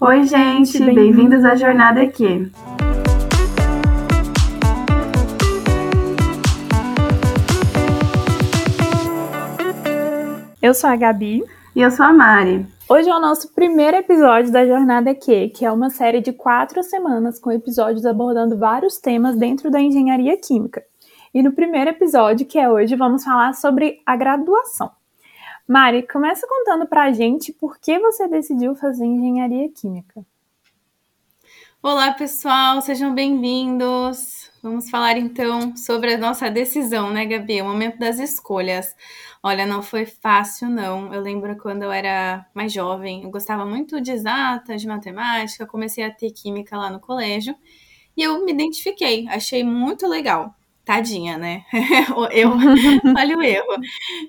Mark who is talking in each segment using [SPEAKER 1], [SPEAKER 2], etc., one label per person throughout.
[SPEAKER 1] Oi, gente, bem-vindos à Jornada Q.
[SPEAKER 2] Eu sou a Gabi.
[SPEAKER 1] E eu sou a Mari.
[SPEAKER 2] Hoje é o nosso primeiro episódio da Jornada Q, que é uma série de quatro semanas com episódios abordando vários temas dentro da engenharia química. E no primeiro episódio, que é hoje, vamos falar sobre a graduação. Mari, começa contando pra gente por que você decidiu fazer engenharia química.
[SPEAKER 3] Olá, pessoal, sejam bem-vindos. Vamos falar então sobre a nossa decisão, né, Gabi? O momento das escolhas. Olha, não foi fácil, não. Eu lembro quando eu era mais jovem, eu gostava muito de exata, de matemática, comecei a ter química lá no colégio e eu me identifiquei, achei muito legal tadinha, né? eu, olha o erro.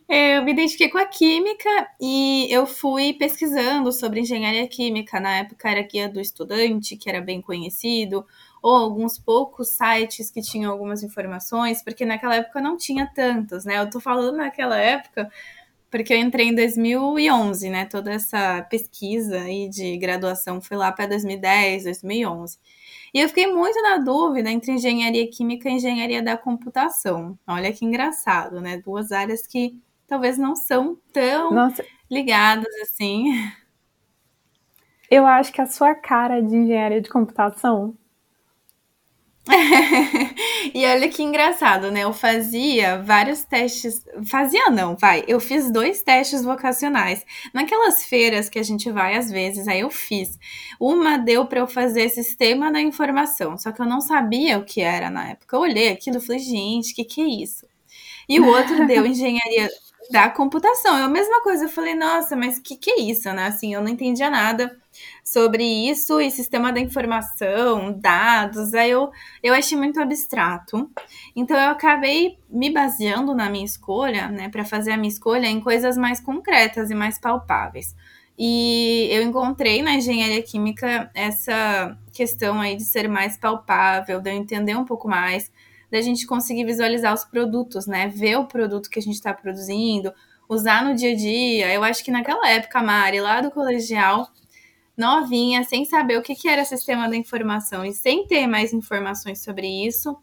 [SPEAKER 3] Eu me identifiquei com a química e eu fui pesquisando sobre engenharia química. Na época era Guia do Estudante, que era bem conhecido, ou alguns poucos sites que tinham algumas informações, porque naquela época não tinha tantos, né? Eu tô falando naquela época porque eu entrei em 2011, né? Toda essa pesquisa aí de graduação foi lá para 2010, 2011. E eu fiquei muito na dúvida entre engenharia química e engenharia da computação. Olha que engraçado, né? Duas áreas que talvez não são tão Nossa. ligadas assim.
[SPEAKER 2] Eu acho que a sua cara de engenharia de computação
[SPEAKER 3] e olha que engraçado, né? Eu fazia vários testes. Fazia não, vai. Eu fiz dois testes vocacionais. Naquelas feiras que a gente vai às vezes, aí eu fiz. Uma deu para eu fazer sistema da informação, só que eu não sabia o que era na época. Eu olhei aquilo e falei, gente, o que, que é isso? E o outro deu engenharia da computação. É a mesma coisa. Eu falei, nossa, mas o que, que é isso, né? Assim, eu não entendia nada sobre isso e sistema da informação, dados, aí eu, eu achei muito abstrato. Então eu acabei me baseando na minha escolha, né, para fazer a minha escolha em coisas mais concretas e mais palpáveis. E eu encontrei na engenharia química essa questão aí de ser mais palpável, de eu entender um pouco mais, da gente conseguir visualizar os produtos, né? Ver o produto que a gente está produzindo, usar no dia a dia. Eu acho que naquela época, Mari, lá do colegial, novinha, sem saber o que, que era sistema da informação e sem ter mais informações sobre isso,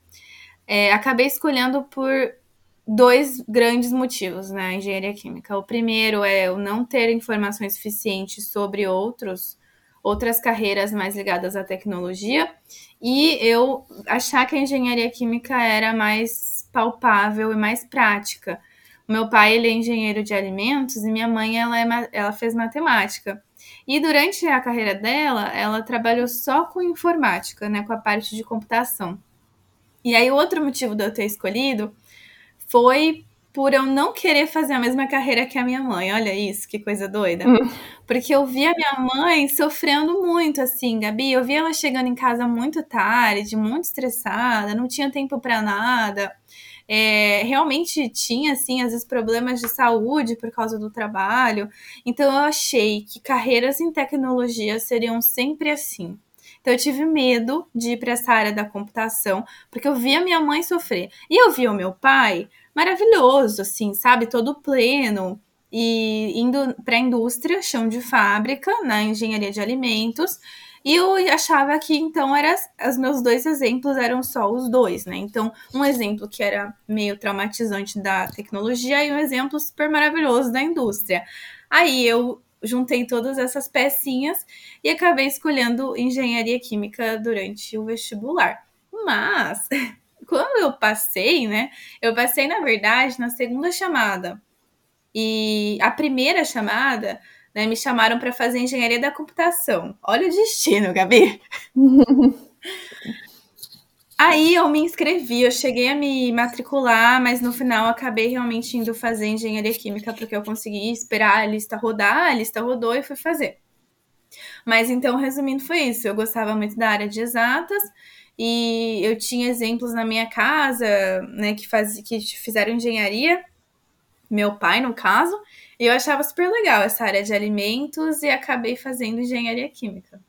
[SPEAKER 3] é, acabei escolhendo por dois grandes motivos na né, engenharia química. O primeiro é o não ter informações suficientes sobre outros outras carreiras mais ligadas à tecnologia e eu achar que a engenharia química era mais palpável e mais prática. Meu pai ele é engenheiro de alimentos e minha mãe ela, é, ela fez matemática. E durante a carreira dela, ela trabalhou só com informática, né, com a parte de computação. E aí, o outro motivo de eu ter escolhido foi por eu não querer fazer a mesma carreira que a minha mãe. Olha isso, que coisa doida. Hum. Porque eu via minha mãe sofrendo muito, assim, Gabi. Eu via ela chegando em casa muito tarde, muito estressada, não tinha tempo para nada é, realmente tinha, assim, às vezes problemas de saúde por causa do trabalho. Então eu achei que carreiras em tecnologia seriam sempre assim. Então eu tive medo de ir para essa área da computação, porque eu via minha mãe sofrer. E eu via o meu pai maravilhoso, assim, sabe, todo pleno e indo para a indústria, chão de fábrica, na engenharia de alimentos, e eu achava que então era, os meus dois exemplos eram só os dois, né? Então, um exemplo que era meio traumatizante da tecnologia e um exemplo super maravilhoso da indústria. Aí eu juntei todas essas pecinhas e acabei escolhendo engenharia química durante o vestibular. Mas quando eu passei, né? Eu passei, na verdade, na segunda chamada. E a primeira chamada né, me chamaram para fazer engenharia da computação. Olha o destino, Gabi. Aí eu me inscrevi, eu cheguei a me matricular, mas no final acabei realmente indo fazer engenharia química porque eu consegui esperar a lista rodar, a lista rodou e fui fazer. Mas então, resumindo, foi isso. Eu gostava muito da área de exatas e eu tinha exemplos na minha casa, né, que, faz, que fizeram engenharia, meu pai, no caso, e eu achava super legal essa área de alimentos e acabei fazendo engenharia química.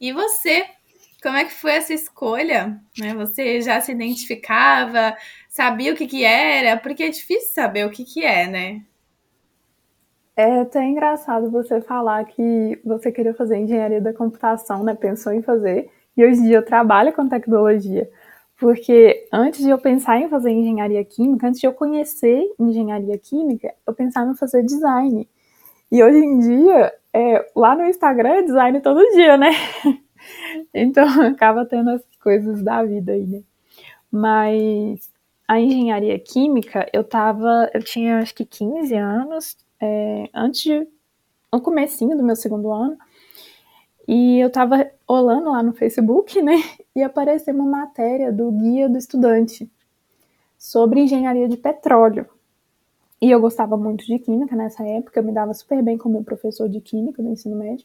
[SPEAKER 3] E você, como é que foi essa escolha? Né? Você já se identificava, sabia o que, que era? Porque é difícil saber o que, que é, né?
[SPEAKER 2] É até engraçado você falar que você queria fazer engenharia da computação, né? Pensou em fazer, e hoje em dia eu trabalho com tecnologia. Porque antes de eu pensar em fazer engenharia química, antes de eu conhecer engenharia química, eu pensava em fazer design. E hoje em dia, é, lá no Instagram é design todo dia, né? Então acaba tendo as coisas da vida aí, né? Mas a engenharia química, eu tava, eu tinha acho que 15 anos, é, antes de, no comecinho do meu segundo ano, e eu tava olhando lá no Facebook, né, e apareceu uma matéria do Guia do Estudante sobre engenharia de petróleo. E eu gostava muito de química nessa época, eu me dava super bem com meu professor de química no ensino médio.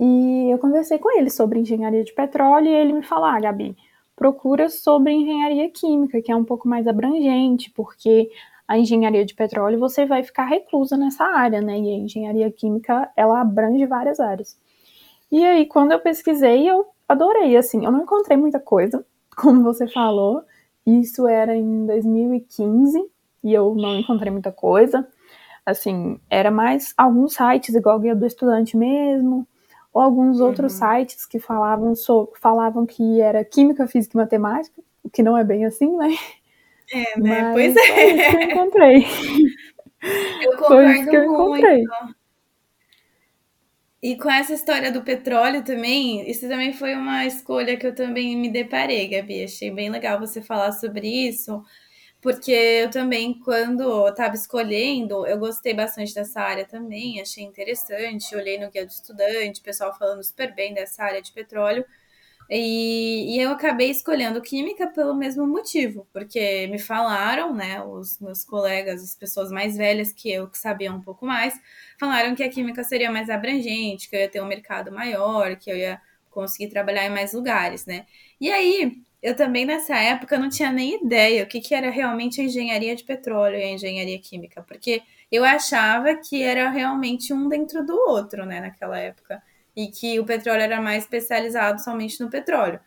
[SPEAKER 2] E eu conversei com ele sobre engenharia de petróleo e ele me falou: ah, Gabi, procura sobre engenharia química, que é um pouco mais abrangente, porque a engenharia de petróleo você vai ficar reclusa nessa área, né? E a engenharia química, ela abrange várias áreas. E aí, quando eu pesquisei, eu adorei, assim, eu não encontrei muita coisa, como você falou, isso era em 2015, e eu não encontrei muita coisa, assim, era mais alguns sites, igual o Guia do Estudante mesmo, ou alguns outros uhum. sites que falavam, so, falavam que era Química, Física e Matemática, o que não é bem assim, né?
[SPEAKER 3] É, né? Mas pois é.
[SPEAKER 2] é isso que eu encontrei.
[SPEAKER 3] Eu concordo Foi isso que eu encontrei. Muito. E com essa história do petróleo também, isso também foi uma escolha que eu também me deparei, Gabi. Achei bem legal você falar sobre isso, porque eu também, quando estava escolhendo, eu gostei bastante dessa área também, achei interessante. Olhei no guia do estudante, pessoal falando super bem dessa área de petróleo. E, e, eu acabei escolhendo química pelo mesmo motivo, porque me falaram, né, os meus colegas, as pessoas mais velhas que eu, que sabiam um pouco mais, falaram que a química seria mais abrangente, que eu ia ter um mercado maior, que eu ia conseguir trabalhar em mais lugares, né? E aí, eu também nessa época não tinha nem ideia o que, que era realmente a engenharia de petróleo e a engenharia química, porque eu achava que era realmente um dentro do outro, né, naquela época e que o petróleo era mais especializado somente no petróleo.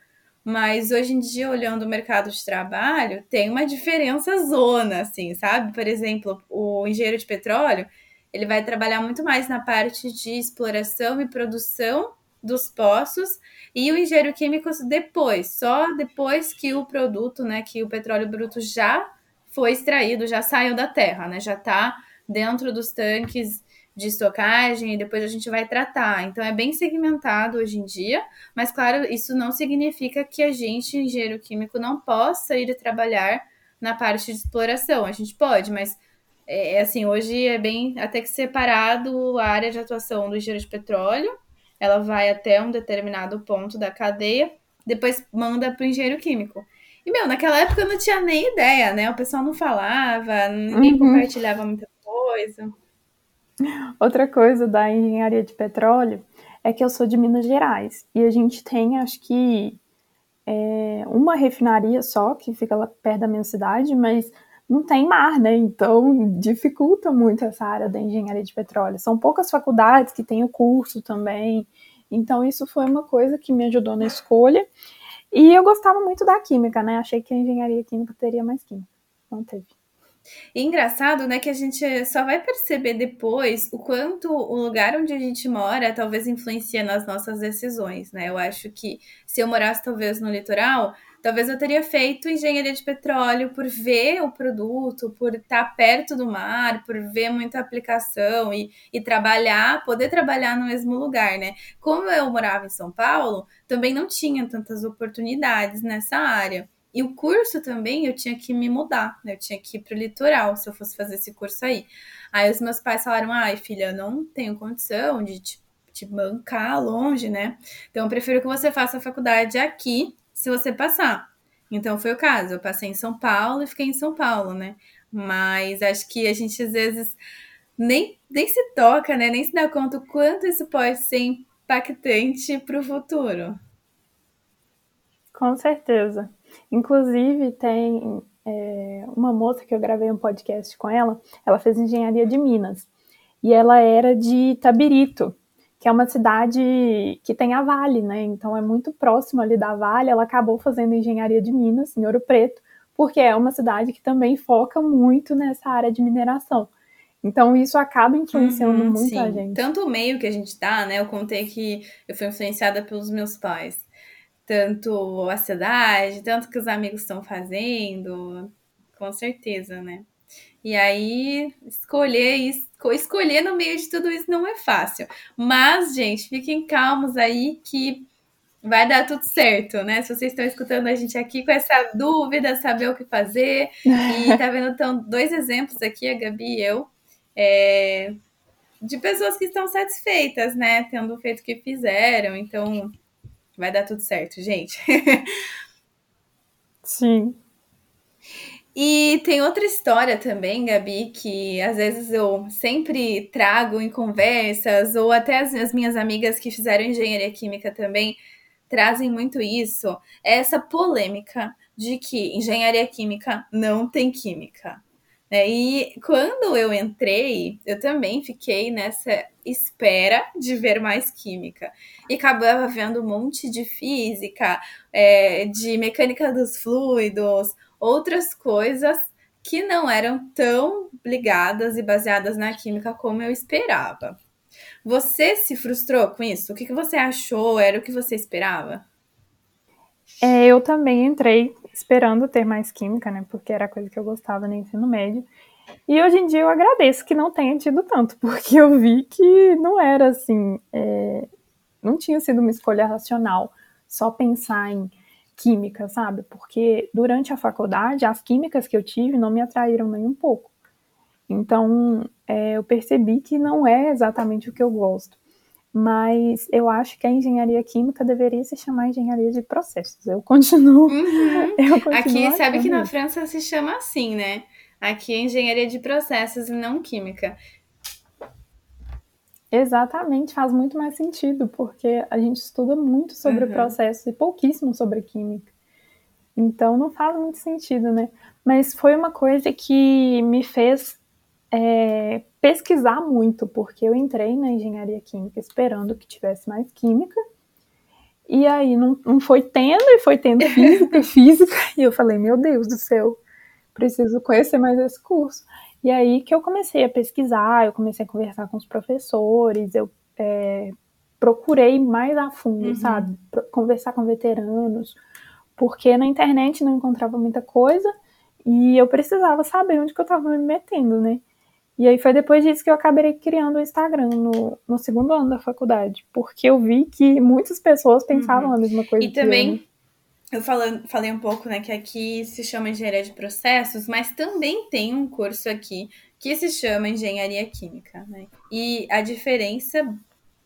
[SPEAKER 3] Mas hoje em dia, olhando o mercado de trabalho, tem uma diferença zona, assim, sabe? Por exemplo, o engenheiro de petróleo, ele vai trabalhar muito mais na parte de exploração e produção dos poços e o engenheiro químico depois, só depois que o produto, né, que o petróleo bruto já foi extraído, já saiu da terra, né, já está dentro dos tanques de estocagem e depois a gente vai tratar. Então é bem segmentado hoje em dia, mas claro, isso não significa que a gente, engenheiro químico, não possa ir trabalhar na parte de exploração. A gente pode, mas é, é assim, hoje é bem até que separado a área de atuação do engenheiro de petróleo. Ela vai até um determinado ponto da cadeia, depois manda para o engenheiro químico. E, meu, naquela época eu não tinha nem ideia, né? O pessoal não falava, ninguém uhum. compartilhava muita coisa.
[SPEAKER 2] Outra coisa da engenharia de petróleo é que eu sou de Minas Gerais e a gente tem, acho que, é, uma refinaria só que fica lá perto da minha cidade, mas não tem mar, né? Então dificulta muito essa área da engenharia de petróleo. São poucas faculdades que têm o curso também. Então isso foi uma coisa que me ajudou na escolha. E eu gostava muito da química, né? Achei que a engenharia química teria mais química. Não teve.
[SPEAKER 3] E engraçado, né, que a gente só vai perceber depois o quanto o lugar onde a gente mora talvez influencia nas nossas decisões, né? Eu acho que se eu morasse talvez no litoral, talvez eu teria feito engenharia de petróleo por ver o produto, por estar perto do mar, por ver muita aplicação e, e trabalhar, poder trabalhar no mesmo lugar, né? Como eu morava em São Paulo, também não tinha tantas oportunidades nessa área. E o curso também eu tinha que me mudar, né? Eu tinha que ir para o litoral se eu fosse fazer esse curso aí. Aí os meus pais falaram: ai, filha, eu não tenho condição de te, te bancar longe, né? Então eu prefiro que você faça a faculdade aqui, se você passar. Então foi o caso. Eu passei em São Paulo e fiquei em São Paulo, né? Mas acho que a gente às vezes nem, nem se toca, né? Nem se dá conta o quanto isso pode ser impactante para o futuro.
[SPEAKER 2] Com certeza. Inclusive, tem é, uma moça que eu gravei um podcast com ela, ela fez engenharia de Minas. E ela era de Tabirito, que é uma cidade que tem a Vale, né? Então é muito próximo ali da Vale. Ela acabou fazendo engenharia de Minas, em Ouro Preto, porque é uma cidade que também foca muito nessa área de mineração. Então isso acaba influenciando
[SPEAKER 3] Uhum,
[SPEAKER 2] muito
[SPEAKER 3] sim.
[SPEAKER 2] a gente.
[SPEAKER 3] Tanto o meio que a gente tá, né? Eu contei que eu fui influenciada pelos meus pais. Tanto a cidade, tanto que os amigos estão fazendo. Com certeza, né? E aí, escolher isso, escolher no meio de tudo isso não é fácil. Mas, gente, fiquem calmos aí que vai dar tudo certo, né? Se vocês estão escutando a gente aqui com essa dúvida, saber o que fazer. E tá vendo, então, dois exemplos aqui, a Gabi e eu, é, de pessoas que estão satisfeitas, né? Tendo feito o que fizeram. Então, vai dar tudo certo, gente.
[SPEAKER 2] Sim.
[SPEAKER 3] E tem outra história também, Gabi, que às vezes eu sempre trago em conversas, ou até as, as minhas amigas que fizeram engenharia química também trazem muito isso, é essa polêmica de que engenharia química não tem química. Né? E quando eu entrei, eu também fiquei nessa espera de ver mais química. E acabava vendo um monte de física, é, de mecânica dos fluidos, outras coisas que não eram tão ligadas e baseadas na química como eu esperava. Você se frustrou com isso? O que, que você achou? Era o que você esperava?
[SPEAKER 2] É, eu também entrei esperando ter mais química, né? Porque era a coisa que eu gostava no ensino médio. E hoje em dia eu agradeço que não tenha tido tanto, porque eu vi que não era assim, é, não tinha sido uma escolha racional só pensar em química, sabe? Porque durante a faculdade, as químicas que eu tive não me atraíram nem um pouco. Então, é, eu percebi que não é exatamente o que eu gosto. Mas eu acho que a engenharia química deveria se chamar engenharia de processos. Eu continuo.
[SPEAKER 3] Uhum.
[SPEAKER 2] Eu continuo
[SPEAKER 3] Aqui, sabe que na
[SPEAKER 2] isso.
[SPEAKER 3] França se chama assim, né? Aqui é engenharia de processos e não química.
[SPEAKER 2] Exatamente, faz muito mais sentido, porque a gente estuda muito sobre
[SPEAKER 3] Uhum.
[SPEAKER 2] processos e pouquíssimo sobre química. Então não faz muito sentido, né? Mas foi uma coisa que me fez é, pesquisar muito, porque eu entrei na engenharia química esperando que tivesse mais química. E aí não, não foi tendo, e foi tendo física, física, e eu falei, meu Deus do céu, preciso conhecer mais esse curso. E aí que eu comecei a pesquisar, eu comecei a conversar com os professores, eu é, procurei mais a fundo,
[SPEAKER 3] Uhum.
[SPEAKER 2] sabe? Conversar com veteranos, porque na internet não encontrava muita coisa e eu precisava saber onde que eu estava me metendo, né? E aí foi depois disso que eu acabei criando o Instagram no, no segundo ano da faculdade, porque eu vi que muitas pessoas pensavam a mesma coisa
[SPEAKER 3] Uhum. E
[SPEAKER 2] que eu,
[SPEAKER 3] também,
[SPEAKER 2] né?
[SPEAKER 3] eu falando, falei um pouco, né, que aqui se chama engenharia de processos, mas também tem um curso aqui que se chama engenharia química, né? E a diferença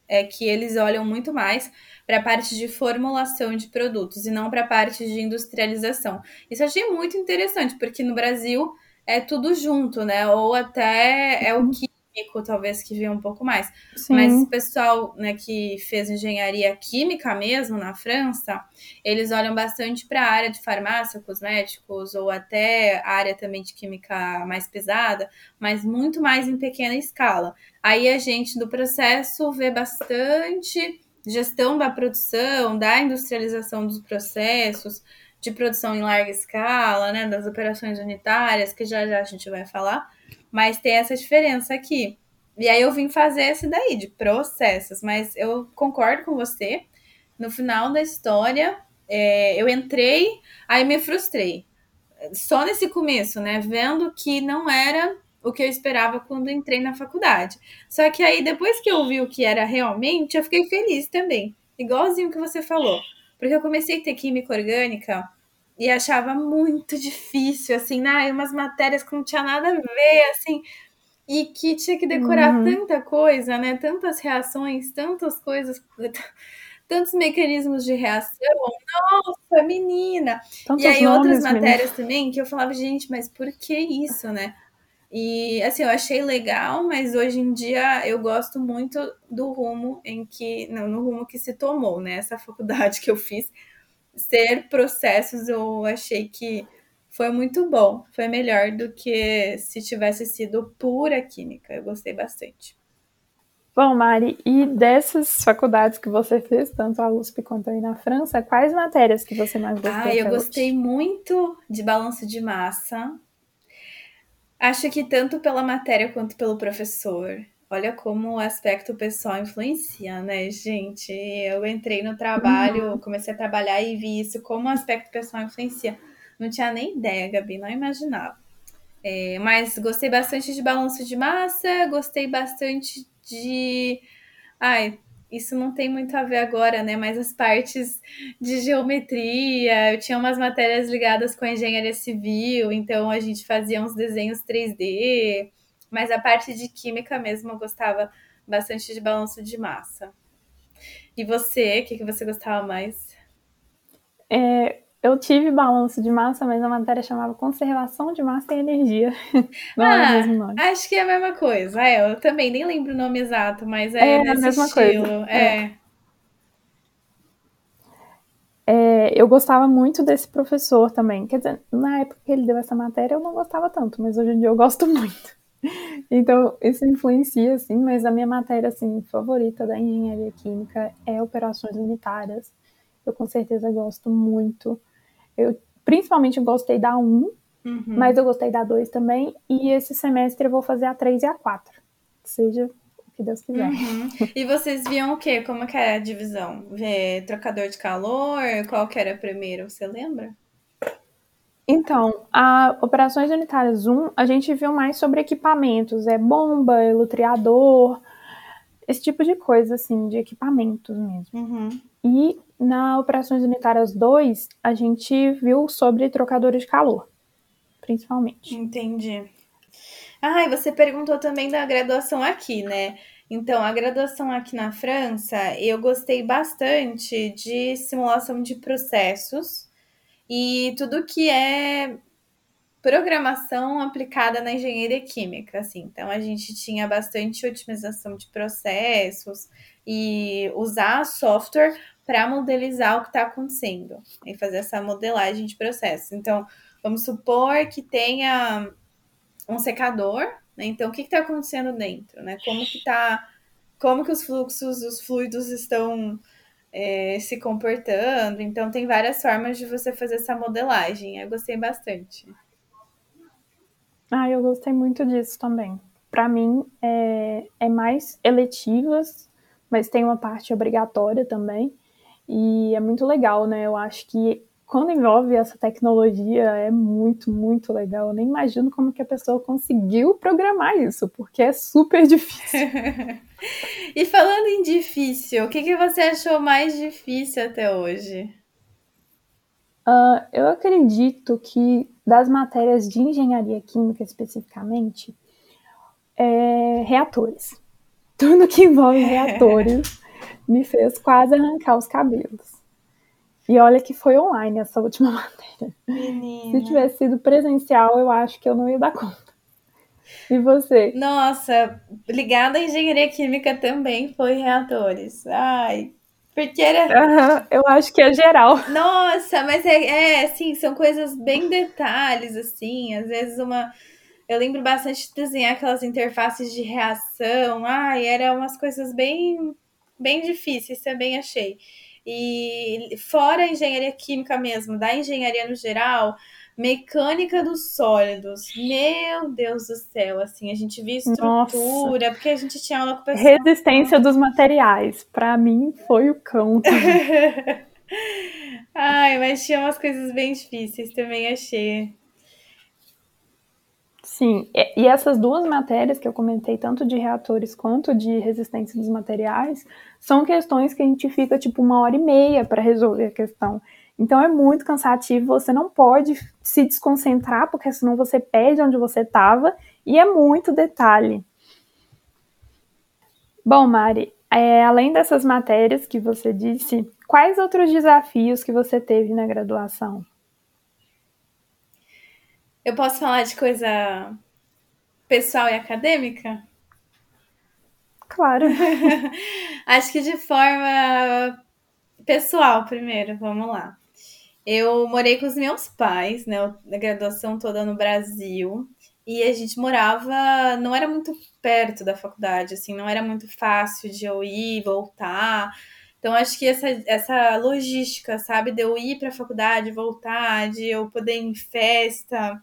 [SPEAKER 3] é que eles olham muito mais para a parte de formulação de produtos e não para a parte de industrialização. Isso eu achei muito interessante, porque no Brasil é tudo junto, né? Ou até é o químico, talvez, que vê um pouco mais.
[SPEAKER 2] Sim.
[SPEAKER 3] Mas o pessoal né, que fez engenharia química mesmo na França, eles olham bastante para a área de farmácia, cosméticos, ou até a área também de química mais pesada, mas muito mais em pequena escala. Aí a gente do processo vê bastante gestão da produção, da industrialização dos processos, de produção em larga escala, né, das operações unitárias, que já já a gente vai falar, mas tem essa diferença aqui. E aí eu vim fazer esse daí, de processos, mas eu concordo com você. No final da história, é, eu entrei, aí me frustrei. Só nesse começo, né? Vendo que não era o que eu esperava quando entrei na faculdade. Só que aí, depois que eu vi o que era realmente, eu fiquei feliz também. Igualzinho que você falou. Porque eu comecei a ter química orgânica e achava muito difícil, assim, né? umas matérias que não tinha nada a ver, assim, e que tinha que decorar
[SPEAKER 2] Uhum.
[SPEAKER 3] tanta coisa, né? Tantas reações, tantas coisas, tantos mecanismos de reação. Nossa, menina!
[SPEAKER 2] Tantos
[SPEAKER 3] E aí outras
[SPEAKER 2] menina.
[SPEAKER 3] matérias também que eu falava, gente, mas por que isso, né? E assim, eu achei legal, mas hoje em dia eu gosto muito do rumo em que, não, no rumo que se tomou, né? Essa faculdade que eu fiz, ser processos, eu achei que foi muito bom, foi melhor do que se tivesse sido pura química. Eu gostei bastante.
[SPEAKER 2] Bom, Mari, e dessas faculdades que você fez, tanto a USP quanto aí na França, quais matérias que você mais gostou?
[SPEAKER 3] Ah, eu gostei
[SPEAKER 2] hoje?
[SPEAKER 3] muito de balanço de massa. Acho que tanto pela matéria quanto pelo professor. Olha como o aspecto pessoal influencia, né, gente? Eu entrei no trabalho, uhum. comecei a trabalhar e vi isso como o aspecto pessoal influencia. Não tinha nem ideia, Gabi, não imaginava. É, mas gostei bastante de balanço de massa, gostei bastante de. Ai, isso não tem muito a ver agora, né? Mas as partes de geometria, eu tinha umas matérias ligadas com a engenharia civil, então a gente fazia uns desenhos 3D, mas a parte de química mesmo eu gostava bastante de balanço de massa. E você, o que, que você gostava mais?
[SPEAKER 2] É, eu tive balanço de massa, mas a matéria chamava conservação de massa e energia.
[SPEAKER 3] Não ah, é o mesmo nome. Acho que é a mesma coisa. É, eu também nem lembro o nome exato, mas é, é a mesma estilo. Coisa. É.
[SPEAKER 2] é. eu gostava muito desse professor também. Quer dizer, na época que ele deu essa matéria, eu não gostava tanto, mas hoje em dia eu gosto muito. Então, isso influencia, assim, mas a minha matéria, assim, favorita da engenharia química é operações unitárias. Eu com certeza gosto muito. Eu principalmente gostei da 1, uhum. mas eu gostei da 2 também. E esse semestre eu vou fazer a 3 e a 4. Seja o que Deus quiser.
[SPEAKER 3] Uhum. E vocês viam o quê? Como que é a divisão? Vê trocador de calor? Qual que era primeiro? Você lembra?
[SPEAKER 2] Então, a Operações Unitárias 1, a gente viu mais sobre equipamentos, é bomba, elutriador, esse tipo de coisa, assim, de equipamentos mesmo.
[SPEAKER 3] Uhum.
[SPEAKER 2] E na Operações Unitárias 2, a gente viu sobre trocadores de calor, principalmente.
[SPEAKER 3] Entendi. Ah, e você perguntou também da graduação aqui, né? Então, a graduação aqui na França, eu gostei bastante de simulação de processos e tudo que é programação aplicada na engenharia química, assim. Então, a gente tinha bastante otimização de processos e usar software para modelizar o que está acontecendo e fazer essa modelagem de processo. Então, vamos supor que tenha um secador, né? Então, o que está acontecendo dentro, né? Como que tá, como que os fluxos, os fluidos estão é, se comportando. Então, tem várias formas de você fazer essa modelagem. Eu gostei bastante.
[SPEAKER 2] Ah, eu gostei muito disso também. Para mim, é, é mais eletivas, mas tem uma parte obrigatória também. E é muito legal, né? Eu acho que quando envolve essa tecnologia é muito, muito legal. Eu nem imagino como que a pessoa conseguiu programar isso, porque é super difícil.
[SPEAKER 3] e falando em difícil, o que, que você achou mais difícil até hoje?
[SPEAKER 2] Uh, eu acredito que das matérias de engenharia química especificamente, é reatores. Tudo que envolve reatores me fez quase arrancar os cabelos. E olha que foi online essa última matéria.
[SPEAKER 3] Menina.
[SPEAKER 2] Se tivesse sido presencial, eu acho que eu não ia dar conta. E você?
[SPEAKER 3] Nossa, ligada à engenharia química também foi reatores. Ai, porque era.
[SPEAKER 2] Uhum, eu acho que é geral.
[SPEAKER 3] Nossa, mas é, é assim, são coisas bem detalhes, assim. Às vezes uma. Eu lembro bastante de desenhar aquelas interfaces de reação. Ai, eram umas coisas bem bem difíceis, também achei. E fora a engenharia química mesmo, da engenharia no geral, mecânica dos sólidos. Meu Deus do céu, assim, a gente via estrutura, Nossa. porque a gente tinha aula com
[SPEAKER 2] pessoal. Resistência dos materiais, para mim foi o cão.
[SPEAKER 3] Ai, mas tinha umas coisas bem difíceis também, achei.
[SPEAKER 2] Sim, e essas duas matérias que eu comentei, tanto de reatores quanto de resistência dos materiais, são questões que a gente fica tipo uma hora e meia para resolver a questão. Então é muito cansativo, você não pode se desconcentrar, porque senão você perde onde você estava, e é muito detalhe. Bom, Mari, é, além dessas matérias que você disse, quais outros desafios que você teve na graduação?
[SPEAKER 3] Eu posso falar de coisa pessoal e acadêmica?
[SPEAKER 2] Claro.
[SPEAKER 3] Acho que de forma pessoal primeiro, vamos lá. Eu morei com os meus pais, né? A graduação toda no Brasil. E a gente morava, não era muito perto da faculdade, assim, não era muito fácil de eu ir, voltar. Então, acho que essa, essa logística, sabe, de eu ir para a faculdade, voltar, de eu poder ir em festa,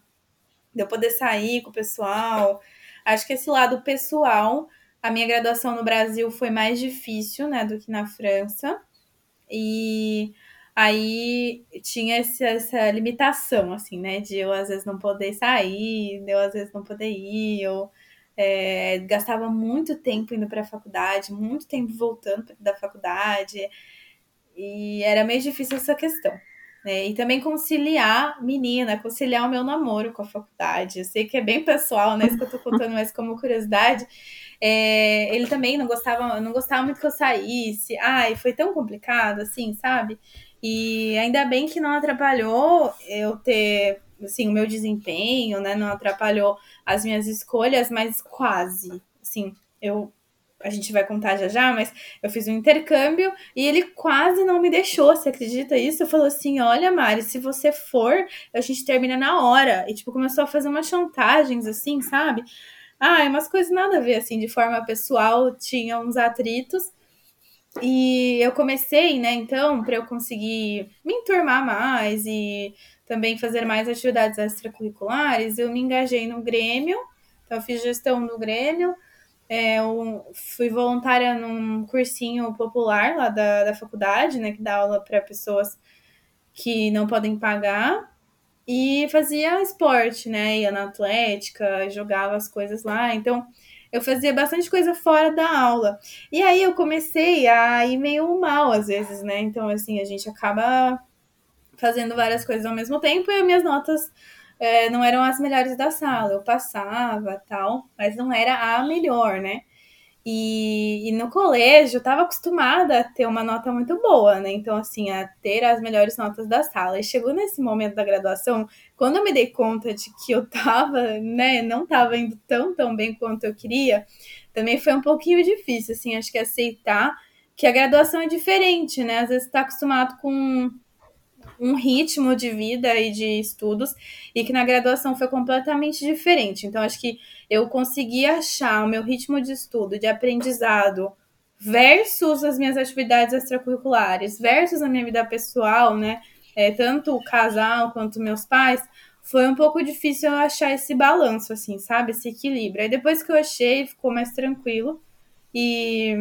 [SPEAKER 3] de eu poder sair com o pessoal. Acho que esse lado pessoal, a minha graduação no Brasil foi mais difícil, né, do que na França. E aí tinha essa, essa limitação, assim, né, de eu às vezes não poder sair, de eu às vezes não poder ir, eu é, gastava muito tempo indo para a faculdade, muito tempo voltando da faculdade, e era meio difícil essa questão. Né? E também conciliar, menina, conciliar o meu namoro com a faculdade. Eu sei que é bem pessoal, né? Isso que eu tô contando mais como curiosidade. É, ele também não gostava, não gostava muito que eu saísse. Ai, foi tão complicado, assim, sabe? E ainda bem que não atrapalhou eu ter, assim, o meu desempenho, né? Não atrapalhou as minhas escolhas, mas quase. Assim, eu a gente vai contar já já, mas eu fiz um intercâmbio e ele quase não me deixou, você acredita isso? Falou assim: olha, Mari, se você for, a gente termina na hora. E, tipo, começou a fazer umas chantagens, assim, sabe? Ah, umas coisas nada a ver, assim, de forma pessoal, tinha uns atritos. E eu comecei, né, então, para eu conseguir me enturmar mais e também fazer mais atividades extracurriculares, eu me engajei no Grêmio, então eu fiz gestão no Grêmio, é, eu fui voluntária num cursinho popular lá da, da faculdade, né, que dá aula para pessoas que não podem pagar. E fazia esporte, né? Ia na atlética, jogava as coisas lá. Então, eu fazia bastante coisa fora da aula. E aí eu comecei a ir meio mal às vezes, né? Então, assim, a gente acaba fazendo várias coisas ao mesmo tempo e minhas notas é, não eram as melhores da sala. Eu passava tal, mas não era a melhor, né? E, e, no colégio eu estava acostumada a ter uma nota muito boa, né? Então, assim, a ter as melhores notas da sala. E chegou nesse momento da graduação, quando eu me dei conta de que eu tava, né, não tava indo tão, tão bem quanto eu queria, também foi um pouquinho difícil, assim, acho que aceitar que a graduação é diferente, né? Às vezes está acostumado com um ritmo de vida e de estudos, e que na graduação foi completamente diferente. Então, acho que eu consegui achar o meu ritmo de estudo, de aprendizado, versus as minhas atividades extracurriculares, versus a minha vida pessoal, né? É, tanto o casal quanto meus pais, foi um pouco difícil eu achar esse balanço, assim, sabe? Esse equilíbrio. Aí depois que eu achei, ficou mais tranquilo e,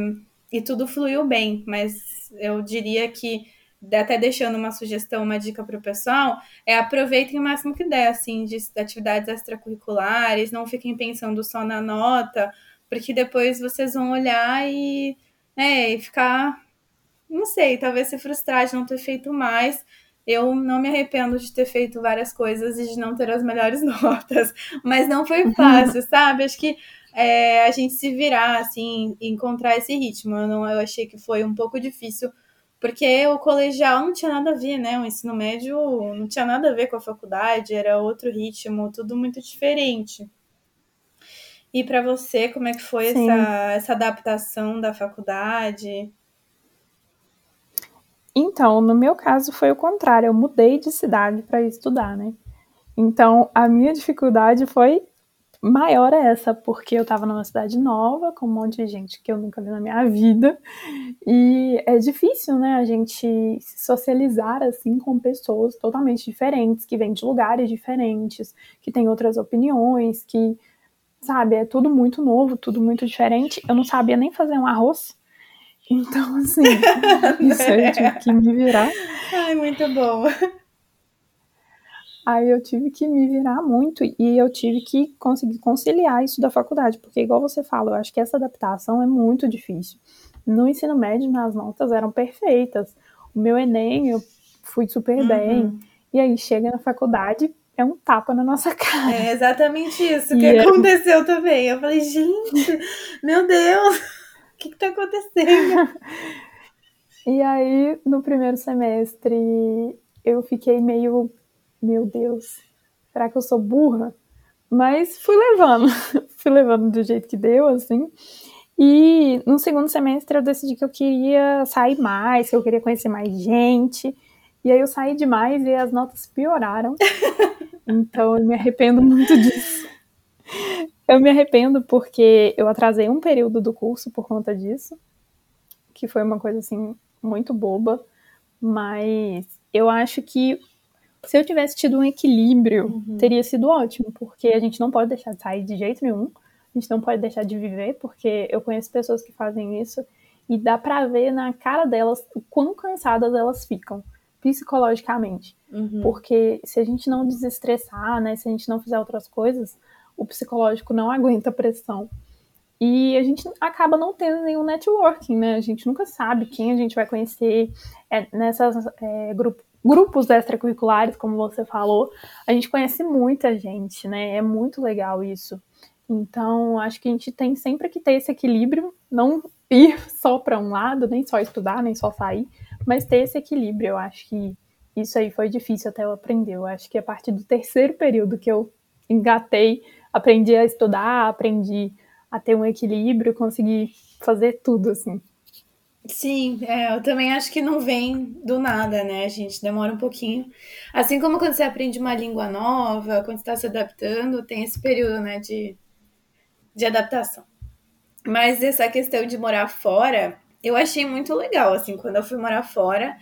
[SPEAKER 3] e tudo fluiu bem, mas eu diria que até deixando uma sugestão, uma dica para o pessoal, é aproveitem o máximo que der, assim, de, de atividades extracurriculares, não fiquem pensando só na nota, porque depois vocês vão olhar e, né, e ficar, não sei, talvez se frustrar de não ter feito mais. Eu não me arrependo de ter feito várias coisas e de não ter as melhores notas, mas não foi fácil, sabe? Acho que é, a gente se virar, assim, encontrar esse ritmo. Eu, não, eu achei que foi um pouco difícil porque o colegial não tinha nada a ver, né? O ensino médio não tinha nada a ver com a faculdade, era outro ritmo, tudo muito diferente. E para você, como é que foi essa, essa adaptação da faculdade?
[SPEAKER 2] Então, no meu caso foi o contrário, eu mudei de cidade para estudar, né? Então, a minha dificuldade foi maior é essa, porque eu estava numa cidade nova, com um monte de gente que eu nunca vi na minha vida, e é difícil, né, a gente se socializar assim com pessoas totalmente diferentes, que vêm de lugares diferentes, que têm outras opiniões, que, sabe, é tudo muito novo, tudo muito diferente. Eu não sabia nem fazer um arroz, então, assim, isso eu tive que me virar.
[SPEAKER 3] Ai, muito bom.
[SPEAKER 2] Aí eu tive que me virar muito e eu tive que conseguir conciliar isso da faculdade, porque igual você fala, eu acho que essa adaptação é muito difícil. No ensino médio, minhas notas eram perfeitas. O meu Enem, eu fui super uhum. bem. E aí chega na faculdade, é um tapa na nossa cara.
[SPEAKER 3] É exatamente isso que e aconteceu é... também. Eu falei, gente, meu Deus, o que, que tá acontecendo?
[SPEAKER 2] e aí, no primeiro semestre, eu fiquei meio meu Deus, será que eu sou burra? Mas fui levando, fui levando do jeito que deu, assim. E no segundo semestre eu decidi que eu queria sair mais, que eu queria conhecer mais gente. E aí eu saí demais e as notas pioraram. Então eu me arrependo muito disso. Eu me arrependo porque eu atrasei um período do curso por conta disso, que foi uma coisa assim muito boba, mas eu acho que Se eu tivesse tido um equilíbrio, uhum. teria sido ótimo, porque a gente não pode deixar de sair de jeito nenhum, a gente não pode deixar de viver, porque eu conheço pessoas que fazem isso e dá para ver na cara delas o quão cansadas elas ficam psicologicamente. Uhum. Porque se a gente não desestressar, né, se a gente não fizer outras coisas, o psicológico não aguenta pressão. E a gente acaba não tendo nenhum networking, né? A gente nunca sabe quem a gente vai conhecer é, nessas é, grupo, grupos extracurriculares, como você falou. A gente conhece muita gente, né? É muito legal isso. Então, acho que a gente tem sempre que ter esse equilíbrio, não ir só para um lado, nem só estudar, nem só sair, mas ter esse equilíbrio. Eu acho que isso aí foi difícil até eu aprender. Eu acho que a partir do terceiro período que eu engatei, aprendi a estudar, aprendi a ter um equilíbrio, conseguir fazer tudo assim.
[SPEAKER 3] Sim, é, eu também acho que não vem do nada, né? A gente demora um pouquinho. Assim como quando você aprende uma língua nova, quando está se adaptando, tem esse período, né, de, de adaptação. Mas essa questão de morar fora, eu achei muito legal, assim, quando eu fui morar fora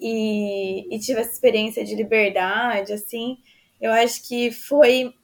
[SPEAKER 3] e, e tive essa experiência de liberdade, assim, eu acho que foi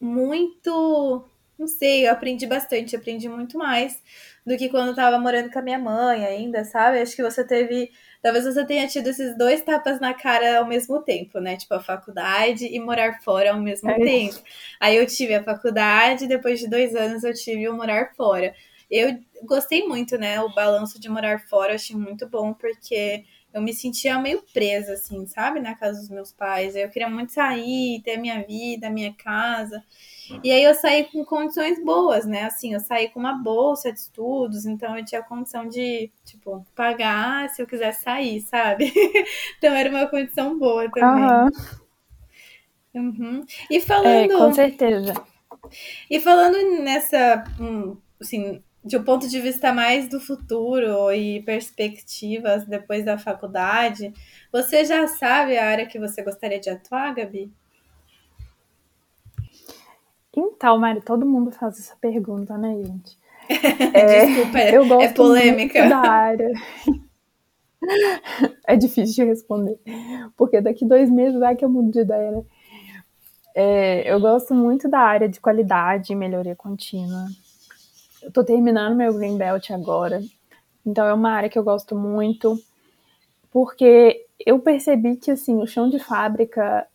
[SPEAKER 3] muito, não sei, eu aprendi bastante, aprendi muito mais do que quando eu tava morando com a minha mãe ainda, sabe? Acho que você teve, talvez você tenha tido esses dois tapas na cara ao mesmo tempo, né? Tipo, a faculdade e morar fora ao mesmo é tempo. Aí eu tive a faculdade, depois de dois anos eu tive o morar fora. Eu gostei muito, né? O balanço de morar fora, eu achei muito bom, porque eu me sentia meio presa, assim, sabe? Na casa dos meus pais. Eu queria muito sair, ter a minha vida, a minha casa. E aí eu saí com condições boas, né? Assim, eu saí com uma bolsa de estudos, então eu tinha condição de, tipo, pagar se eu quisesse sair, sabe? então era uma condição boa também. Uhum. Uhum. E falando.
[SPEAKER 2] É, com certeza.
[SPEAKER 3] E falando nessa, hum, assim, de um ponto de vista mais do futuro e perspectivas depois da faculdade, você já sabe a área que você gostaria de atuar, Gabi?
[SPEAKER 2] Então, Mari, todo mundo faz essa pergunta, né, gente?
[SPEAKER 3] É, Desculpa, é, eu gosto é polêmica.
[SPEAKER 2] da área. é difícil de responder, porque daqui dois meses vai que eu mudo de ideia, né? É, eu gosto muito da área de qualidade e melhoria contínua. Eu tô terminando meu Green Belt agora, então é uma área que eu gosto muito, porque eu percebi que, assim, o chão de fábrica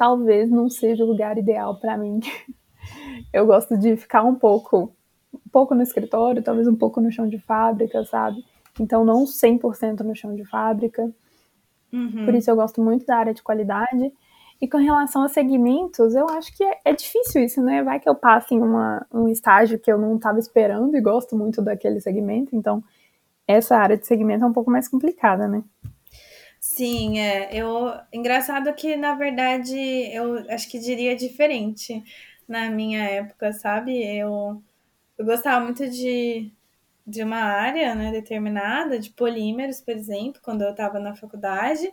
[SPEAKER 2] talvez não seja o lugar ideal para mim. Eu gosto de ficar um pouco, um pouco no escritório, talvez um pouco no chão de fábrica, sabe? Então não 100% no chão de fábrica. Uhum. Por isso eu gosto muito da área de qualidade. E com relação a segmentos, eu acho que é, é difícil isso, né? Vai que eu passe em uma, um estágio que eu não estava esperando e gosto muito daquele segmento, então essa área de segmento é um pouco mais complicada, né?
[SPEAKER 3] Sim, é. Eu, engraçado que, na verdade, eu acho que diria diferente na minha época, sabe? Eu, eu gostava muito de, de uma área né, determinada, de polímeros, por exemplo, quando eu estava na faculdade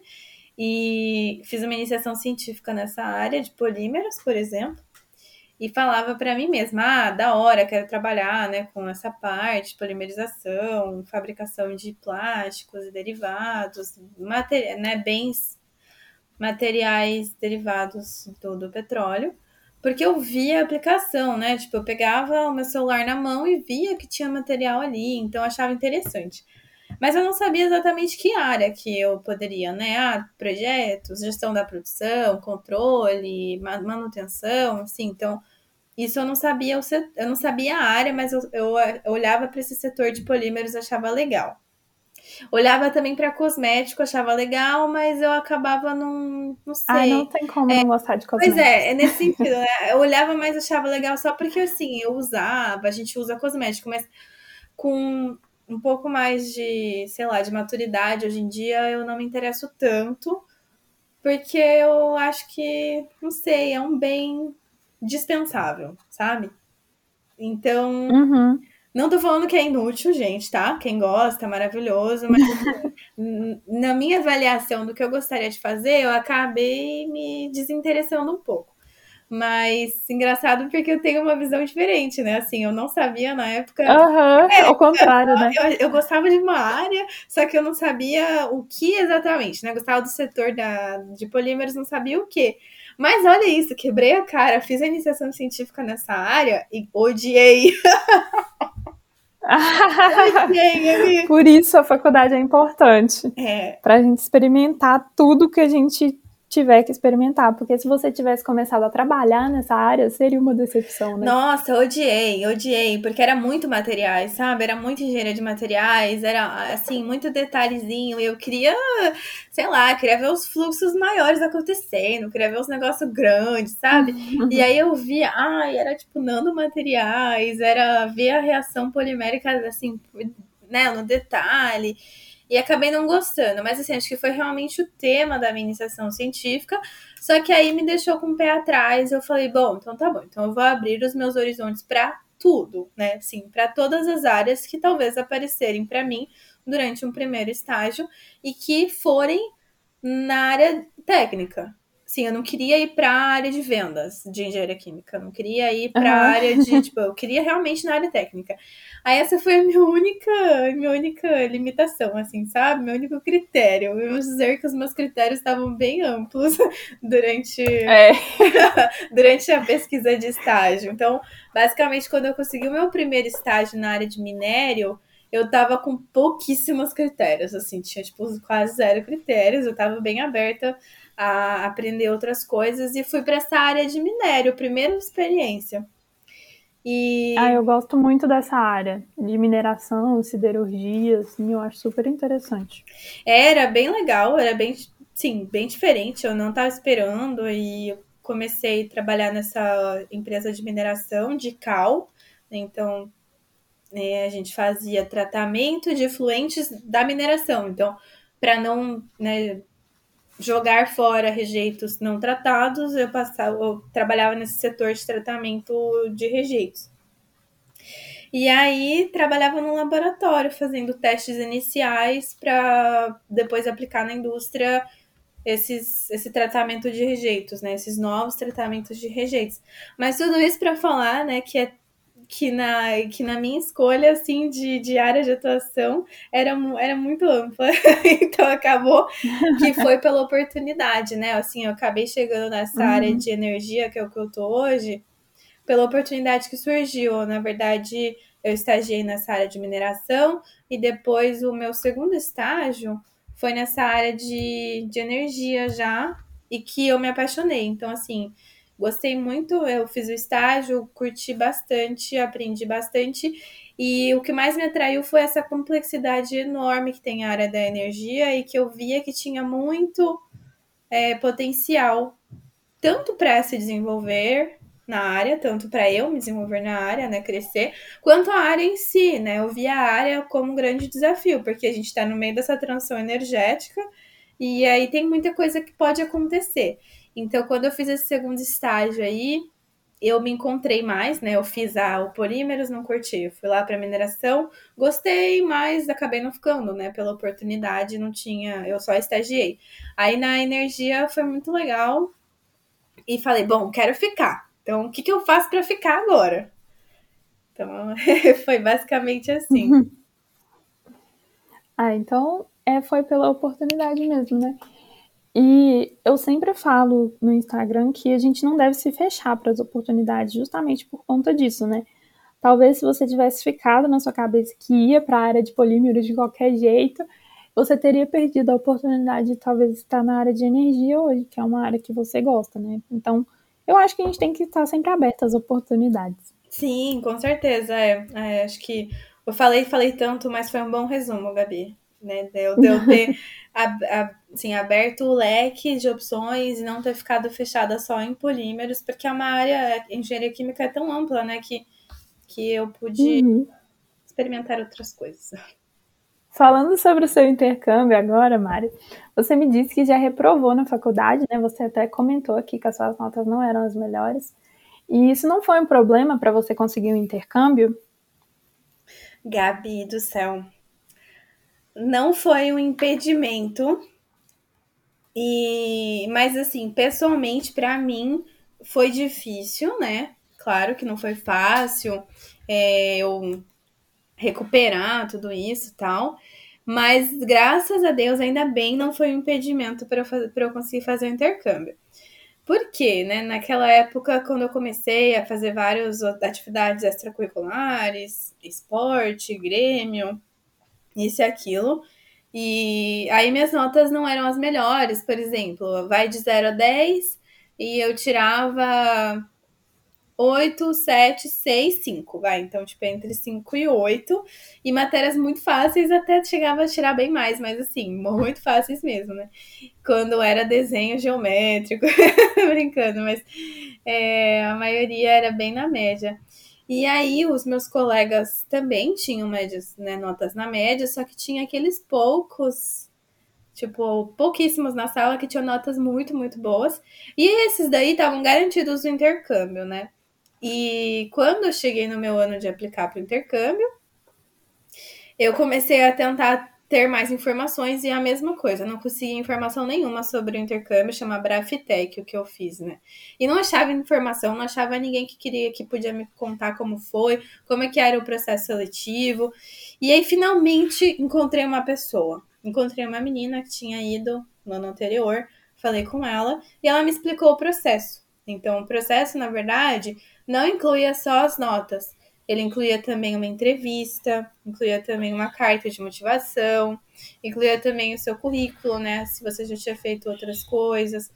[SPEAKER 3] e fiz uma iniciação científica nessa área de polímeros, por exemplo, e falava para mim mesma, ah, da hora, quero trabalhar, né, com essa parte, polimerização, fabricação de plásticos e derivados, mater né, bens materiais derivados do, do petróleo, porque eu via a aplicação, né, tipo, eu pegava o meu celular na mão e via que tinha material ali, então achava interessante. Mas eu não sabia exatamente que área que eu poderia, né? Ah, projetos, gestão da produção, controle, manutenção, assim. Então, isso eu não sabia, eu não sabia a área, mas eu, eu, eu olhava para esse setor de polímeros e achava legal. Olhava também para cosmético, achava legal, mas eu acabava não, não sei. Ah,
[SPEAKER 2] não tem como é, não gostar de cosmético.
[SPEAKER 3] Pois é, é nesse sentido, né? Eu olhava, mas achava legal só porque assim, eu usava, a gente usa cosmético, mas com um pouco mais de, sei lá, de maturidade hoje em dia, eu não me interesso tanto, porque eu acho que, não sei, é um bem dispensável, sabe? Então,
[SPEAKER 2] uhum.
[SPEAKER 3] não tô falando que é inútil, gente, tá? Quem gosta, é maravilhoso, mas na minha avaliação do que eu gostaria de fazer, eu acabei me desinteressando um pouco. Mas engraçado porque eu tenho uma visão diferente, né? Assim, eu não sabia na época.
[SPEAKER 2] Aham, uhum, é, ao contrário, né?
[SPEAKER 3] Eu, eu, gostava de uma área, só que eu não sabia o que exatamente, né? Eu gostava do setor da, de polímeros, não sabia o que. Mas olha isso, quebrei a cara, fiz a iniciação científica nessa área e odiei.
[SPEAKER 2] odiei Por isso a faculdade é importante.
[SPEAKER 3] É.
[SPEAKER 2] Pra gente experimentar tudo que a gente tiver que experimentar, porque se você tivesse começado a trabalhar nessa área, seria uma decepção, né?
[SPEAKER 3] Nossa, odiei, odiei, porque era muito materiais, sabe? Era muito engenharia de materiais, era assim, muito detalhezinho, e eu queria, sei lá, queria ver os fluxos maiores acontecendo, queria ver os negócios grandes, sabe? Uhum. E aí eu via, ai, era tipo nanomateriais, era ver a reação polimérica assim, né, no detalhe e acabei não gostando. Mas assim, acho que foi realmente o tema da minha iniciação científica. Só que aí me deixou com o pé atrás. Eu falei, bom, então tá bom. Então eu vou abrir os meus horizontes para tudo, né? Sim, para todas as áreas que talvez aparecerem para mim durante um primeiro estágio e que forem na área técnica. Sim, eu não queria ir para a área de vendas de engenharia química, não queria ir para a uhum. área de, tipo, eu queria realmente na área técnica. Aí essa foi a minha única, minha única limitação, assim, sabe? Meu único critério. Vamos dizer que os meus critérios estavam bem amplos durante,
[SPEAKER 2] é.
[SPEAKER 3] durante a pesquisa de estágio. Então, basicamente, quando eu consegui o meu primeiro estágio na área de minério, eu tava com pouquíssimos critérios, assim, tinha, tipo, quase zero critérios, eu tava bem aberta a aprender outras coisas e fui para essa área de minério, primeira experiência. E...
[SPEAKER 2] Ah, eu gosto muito dessa área de mineração, siderurgia, assim, eu acho super interessante.
[SPEAKER 3] Era bem legal, era bem, sim, bem diferente. Eu não estava esperando e comecei a trabalhar nessa empresa de mineração de cal. Então, né, a gente fazia tratamento de efluentes da mineração. Então, para não né, jogar fora rejeitos não tratados, eu passava, eu trabalhava nesse setor de tratamento de rejeitos. E aí trabalhava no laboratório fazendo testes iniciais para depois aplicar na indústria esses, esse tratamento de rejeitos, né? Esses novos tratamentos de rejeitos. Mas tudo isso para falar, né, que é que na, que na minha escolha, assim, de, de área de atuação era, era muito ampla. então, acabou que foi pela oportunidade, né? Assim, eu acabei chegando nessa uhum. área de energia, que é o que eu tô hoje, pela oportunidade que surgiu. Na verdade, eu estagiei nessa área de mineração e depois o meu segundo estágio foi nessa área de, de energia já e que eu me apaixonei. Então, assim, Gostei muito, eu fiz o estágio, curti bastante, aprendi bastante. E o que mais me atraiu foi essa complexidade enorme que tem a área da energia e que eu via que tinha muito é, potencial, tanto para se desenvolver na área, tanto para eu me desenvolver na área, né, crescer, quanto a área em si, né? Eu via a área como um grande desafio, porque a gente está no meio dessa transição energética e aí tem muita coisa que pode acontecer. Então, quando eu fiz esse segundo estágio aí, eu me encontrei mais, né? Eu fiz a, o polímeros, não curti. Eu fui lá para mineração, gostei, mas acabei não ficando, né? Pela oportunidade, não tinha, eu só estagiei. Aí na energia foi muito legal e falei, bom, quero ficar. Então, o que, que eu faço para ficar agora? Então, foi basicamente assim.
[SPEAKER 2] Ah, então é, foi pela oportunidade mesmo, né? E eu sempre falo no Instagram que a gente não deve se fechar para as oportunidades, justamente por conta disso, né? Talvez se você tivesse ficado na sua cabeça que ia para a área de polímeros de qualquer jeito, você teria perdido a oportunidade de talvez estar na área de energia hoje, que é uma área que você gosta, né? Então, eu acho que a gente tem que estar sempre aberto às oportunidades.
[SPEAKER 3] Sim, com certeza. É, é acho que eu falei, falei tanto, mas foi um bom resumo, Gabi né? De eu, de eu ter assim, aberto o leque de opções e não ter ficado fechada só em polímeros, porque é uma área, a engenharia química é tão ampla, né, que, que eu pude uhum. experimentar outras coisas.
[SPEAKER 2] Falando sobre o seu intercâmbio agora, Mari, você me disse que já reprovou na faculdade, né? Você até comentou aqui que as suas notas não eram as melhores. E isso não foi um problema para você conseguir um intercâmbio?
[SPEAKER 3] Gabi do céu, não foi um impedimento. E, mas assim, pessoalmente para mim foi difícil, né? Claro que não foi fácil é, eu recuperar tudo isso tal. Mas graças a Deus, ainda bem, não foi um impedimento para eu, eu conseguir fazer o intercâmbio. Por quê? Né? Naquela época, quando eu comecei a fazer várias atividades extracurriculares, esporte, grêmio, isso e aquilo, e aí minhas notas não eram as melhores, por exemplo, vai de 0 a 10 e eu tirava 8, 7, 6, 5, vai. Então, tipo, entre 5 e 8. E matérias muito fáceis até chegava a tirar bem mais, mas assim, muito fáceis mesmo, né? Quando era desenho geométrico, brincando, mas é, a maioria era bem na média. E aí, os meus colegas também tinham médias, né, notas na média, só que tinha aqueles poucos tipo, pouquíssimos na sala que tinham notas muito, muito boas. E esses daí estavam garantidos no intercâmbio, né? E quando eu cheguei no meu ano de aplicar para o intercâmbio, eu comecei a tentar ter mais informações e a mesma coisa, não conseguia informação nenhuma sobre o intercâmbio, chama Brafitec, o que eu fiz, né? E não achava informação, não achava ninguém que queria, que podia me contar como foi, como é que era o processo seletivo. E aí, finalmente, encontrei uma pessoa. Encontrei uma menina que tinha ido no ano anterior, falei com ela, e ela me explicou o processo. Então, o processo, na verdade, não incluía só as notas. Ele incluía também uma entrevista, incluía também uma carta de motivação, incluía também o seu currículo, né? Se você já tinha feito outras coisas.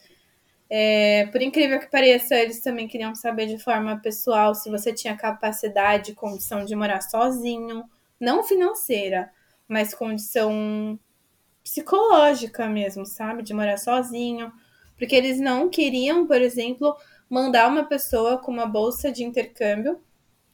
[SPEAKER 3] É, por incrível que pareça, eles também queriam saber de forma pessoal se você tinha capacidade, condição de morar sozinho, não financeira, mas condição psicológica mesmo, sabe? De morar sozinho. Porque eles não queriam, por exemplo, mandar uma pessoa com uma bolsa de intercâmbio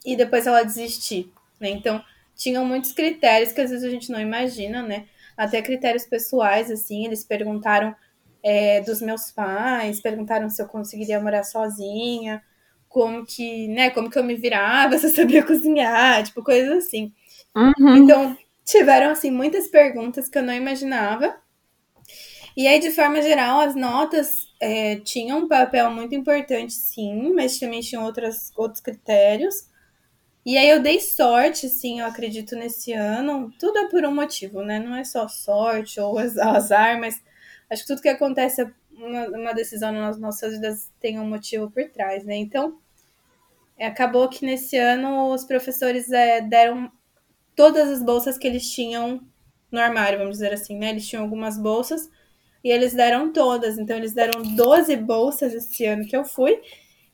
[SPEAKER 3] e depois ela desistir, né? Então, tinham muitos critérios que às vezes a gente não imagina, né? Até critérios pessoais, assim, eles perguntaram é, dos meus pais, perguntaram se eu conseguiria morar sozinha, como que, né, como que eu me virava, se eu sabia cozinhar, tipo, coisas assim. Uhum. Então, tiveram, assim, muitas perguntas que eu não imaginava. E aí, de forma geral, as notas é, tinham um papel muito importante, sim, mas também tinham outras, outros critérios. E aí eu dei sorte, sim, eu acredito nesse ano. Tudo é por um motivo, né? Não é só sorte ou azar, mas acho que tudo que acontece, uma, uma decisão nas nossas vidas tem um motivo por trás, né? Então, é, acabou que nesse ano os professores é, deram todas as bolsas que eles tinham no armário, vamos dizer assim, né? Eles tinham algumas bolsas e eles deram todas. Então, eles deram 12 bolsas esse ano que eu fui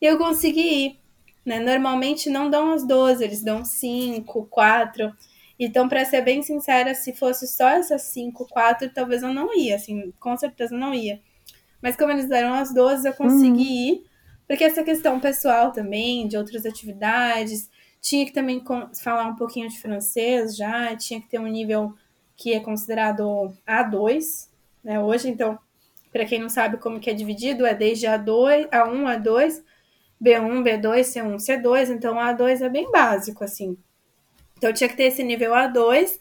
[SPEAKER 3] e eu consegui ir. Né? Normalmente não dão as 12, eles dão 5, 4. Então, para ser bem sincera, se fosse só essas 5, 4, talvez eu não ia, assim, com certeza não ia. Mas como eles deram as 12, eu consegui uhum. ir, porque essa questão pessoal também, de outras atividades, tinha que também falar um pouquinho de francês já, tinha que ter um nível que é considerado A2, né, hoje. Então, para quem não sabe como que é dividido, é desde A2, A1, A2, B1, B2, C1, C2. Então, A2 é bem básico, assim. Então, tinha que ter esse nível A2.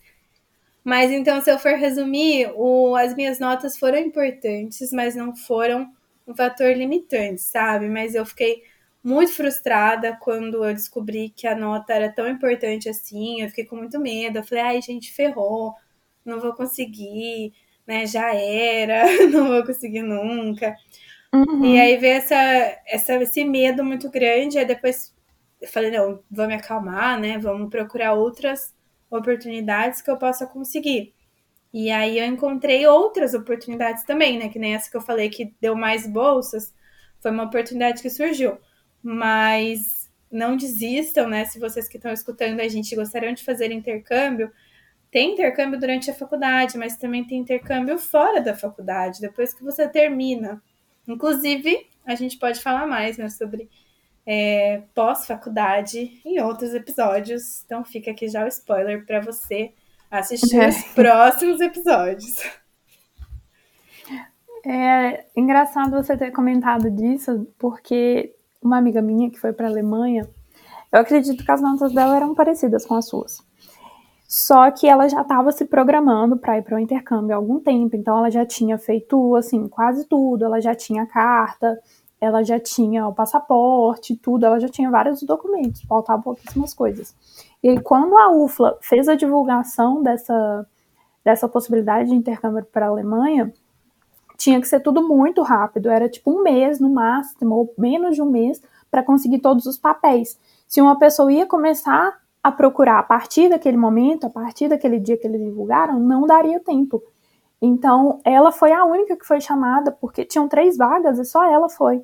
[SPEAKER 3] Mas, então, se eu for resumir, o, as minhas notas foram importantes, mas não foram um fator limitante, sabe? Mas eu fiquei muito frustrada quando eu descobri que a nota era tão importante assim. Eu fiquei com muito medo. Eu falei, ai, gente, ferrou, não vou conseguir né? Já era, não vou conseguir nunca. Uhum. E aí veio essa, essa, esse medo muito grande. Aí depois eu falei, não, vou me acalmar, né? Vamos procurar outras oportunidades que eu possa conseguir. E aí eu encontrei outras oportunidades também, né? Que nem essa que eu falei que deu mais bolsas. Foi uma oportunidade que surgiu. Mas não desistam, né? Se vocês que estão escutando a gente gostariam de fazer intercâmbio, tem intercâmbio durante a faculdade, mas também tem intercâmbio fora da faculdade, depois que você termina. Inclusive, a gente pode falar mais né, sobre é, pós-faculdade em outros episódios. Então fica aqui já o spoiler para você assistir é. os próximos episódios.
[SPEAKER 2] É engraçado você ter comentado disso, porque uma amiga minha que foi para a Alemanha, eu acredito que as notas dela eram parecidas com as suas. Só que ela já estava se programando para ir para o intercâmbio há algum tempo, então ela já tinha feito assim quase tudo, ela já tinha carta, ela já tinha o passaporte, tudo, ela já tinha vários documentos, faltavam pouquíssimas coisas. E aí, quando a UFLA fez a divulgação dessa, dessa possibilidade de intercâmbio para a Alemanha, tinha que ser tudo muito rápido, era tipo um mês no máximo, ou menos de um mês, para conseguir todos os papéis. Se uma pessoa ia começar a procurar a partir daquele momento, a partir daquele dia que eles divulgaram, não daria tempo. Então, ela foi a única que foi chamada, porque tinham três vagas e só ela foi.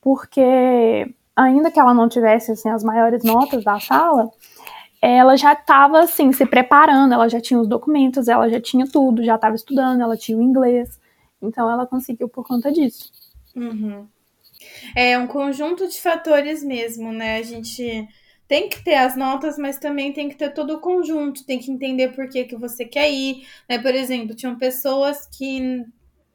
[SPEAKER 2] Porque, ainda que ela não tivesse assim, as maiores notas da sala, ela já estava assim, se preparando, ela já tinha os documentos, ela já tinha tudo, já estava estudando, ela tinha o inglês. Então, ela conseguiu por conta disso.
[SPEAKER 3] Uhum. É um conjunto de fatores mesmo, né? A gente tem que ter as notas, mas também tem que ter todo o conjunto, tem que entender por que, que você quer ir. Né? Por exemplo, tinham pessoas que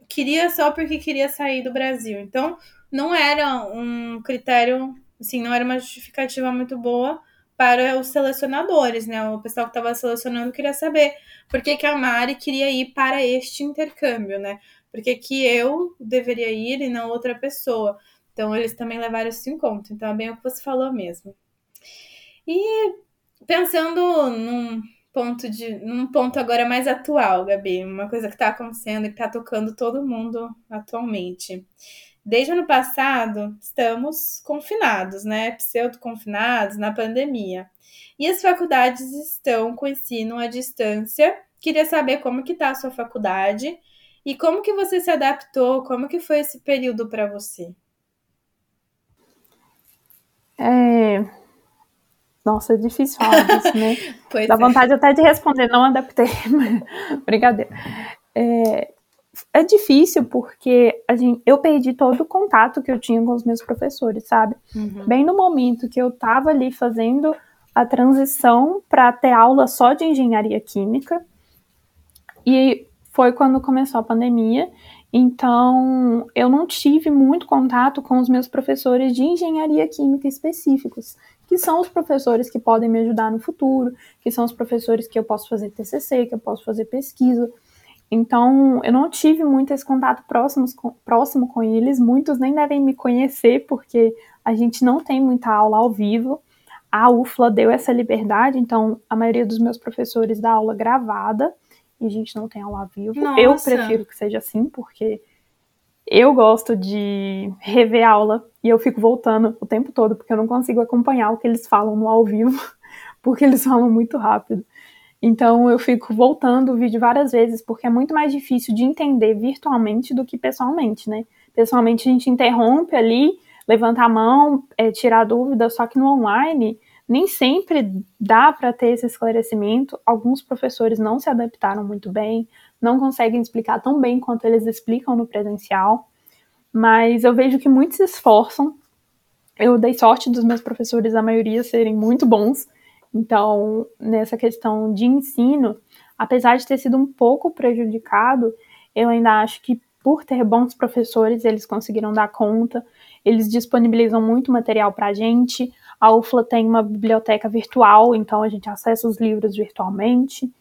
[SPEAKER 3] queria só porque queria sair do Brasil. Então, não era um critério, assim, não era uma justificativa muito boa para os selecionadores, né? O pessoal que estava selecionando queria saber por que, que a Mari queria ir para este intercâmbio, né? Por que, que eu deveria ir e não outra pessoa. Então, eles também levaram isso em conta. Então, é bem o que você falou mesmo. E pensando num ponto de num ponto agora mais atual, Gabi, uma coisa que está acontecendo e que está tocando todo mundo atualmente. Desde o ano passado, estamos confinados, né? Pseudo-confinados na pandemia. E as faculdades estão com ensino à distância. Queria saber como que está a sua faculdade e como que você se adaptou, como que foi esse período para você?
[SPEAKER 2] É, nossa, é difícil falar disso, né?
[SPEAKER 3] pois
[SPEAKER 2] Dá
[SPEAKER 3] é.
[SPEAKER 2] vontade até de responder, não adaptei, brincadeira. É, é difícil porque a gente, eu perdi todo o contato que eu tinha com os meus professores, sabe?
[SPEAKER 3] Uhum.
[SPEAKER 2] Bem no momento que eu tava ali fazendo a transição para ter aula só de engenharia química, e foi quando começou a pandemia, então eu não tive muito contato com os meus professores de engenharia química específicos que são os professores que podem me ajudar no futuro, que são os professores que eu posso fazer TCC, que eu posso fazer pesquisa. Então, eu não tive muito esse contato próximo com, próximo com eles, muitos nem devem me conhecer, porque a gente não tem muita aula ao vivo. A UFLA deu essa liberdade, então a maioria dos meus professores dá aula gravada, e a gente não tem aula ao vivo.
[SPEAKER 3] Nossa.
[SPEAKER 2] Eu prefiro que seja assim, porque eu gosto de rever aula e eu fico voltando o tempo todo, porque eu não consigo acompanhar o que eles falam no ao vivo, porque eles falam muito rápido. Então eu fico voltando o vídeo várias vezes, porque é muito mais difícil de entender virtualmente do que pessoalmente, né? Pessoalmente a gente interrompe ali, levanta a mão, é, tirar dúvida, só que no online nem sempre dá para ter esse esclarecimento. Alguns professores não se adaptaram muito bem, não conseguem explicar tão bem quanto eles explicam no presencial, mas eu vejo que muitos se esforçam. Eu dei sorte dos meus professores, a maioria serem muito bons, então nessa questão de ensino, apesar de ter sido um pouco prejudicado, eu ainda acho que por ter bons professores, eles conseguiram dar conta, eles disponibilizam muito material para a gente. A UFLA tem uma biblioteca virtual, então a gente acessa os livros virtualmente.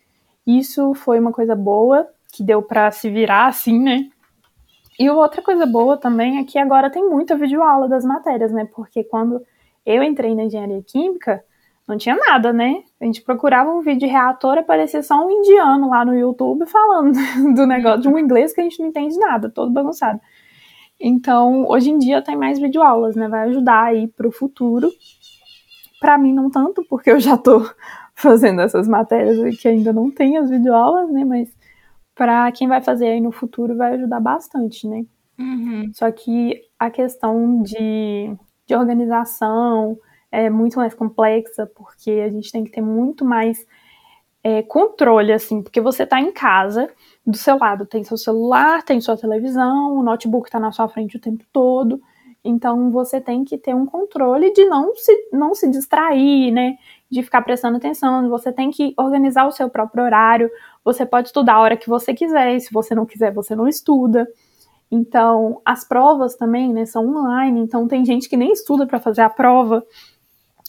[SPEAKER 2] Isso foi uma coisa boa, que deu para se virar assim, né? E outra coisa boa também é que agora tem muita videoaula das matérias, né? Porque quando eu entrei na engenharia química, não tinha nada, né? A gente procurava um vídeo de reator aparecia só um indiano lá no YouTube falando do negócio, de um inglês que a gente não entende nada, todo bagunçado. Então, hoje em dia tem mais videoaulas, né? Vai ajudar aí pro futuro. Para mim, não tanto, porque eu já tô fazendo essas matérias que ainda não tem as videoaulas, né? Mas para quem vai fazer aí no futuro vai ajudar bastante, né?
[SPEAKER 3] Uhum.
[SPEAKER 2] Só que a questão de, de organização é muito mais complexa, porque a gente tem que ter muito mais é, controle, assim, porque você tá em casa, do seu lado tem seu celular, tem sua televisão, o notebook tá na sua frente o tempo todo, então você tem que ter um controle de não se, não se distrair, né? De ficar prestando atenção. Você tem que organizar o seu próprio horário. Você pode estudar a hora que você quiser, e se você não quiser, você não estuda. Então, as provas também, né, são online, então tem gente que nem estuda para fazer a prova.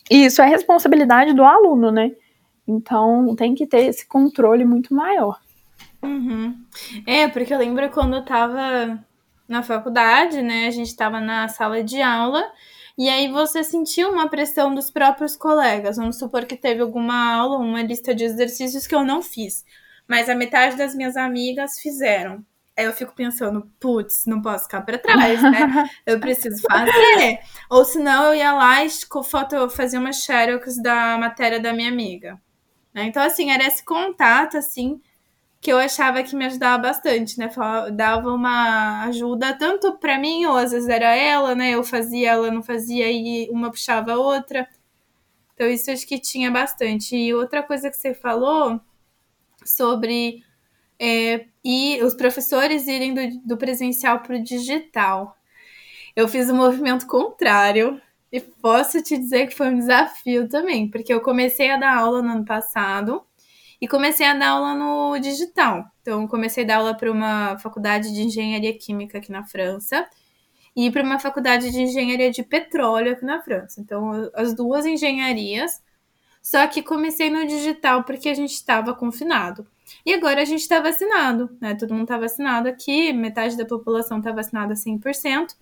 [SPEAKER 2] E isso é responsabilidade do aluno, né? Então, tem que ter esse controle muito maior.
[SPEAKER 3] Uhum. É, porque eu lembro quando eu tava na faculdade, né? A gente estava na sala de aula e aí você sentiu uma pressão dos próprios colegas. Vamos supor que teve alguma aula, uma lista de exercícios que eu não fiz, mas a metade das minhas amigas fizeram. Aí eu fico pensando, putz, não posso ficar para trás, né? Eu preciso fazer. Ou senão eu ia lá e foto, fazia uma xerox da matéria da minha amiga. Né? Então, assim, era esse contato, assim, que eu achava que me ajudava bastante, né? Dava uma ajuda tanto para mim, ou às vezes era ela, né? Eu fazia, ela não fazia e uma puxava a outra. Então isso acho que tinha bastante. E outra coisa que você falou sobre é, e os professores irem do, do presencial para o digital. Eu fiz o um movimento contrário e posso te dizer que foi um desafio também, porque eu comecei a dar aula no ano passado e comecei a dar aula no digital. Então, comecei a dar aula para uma faculdade de engenharia química aqui na França e para uma faculdade de engenharia de petróleo aqui na França. Então, as duas engenharias. Só que comecei no digital porque a gente estava confinado. E agora a gente está vacinado, né? Todo mundo está vacinado aqui, metade da população está vacinada 100%,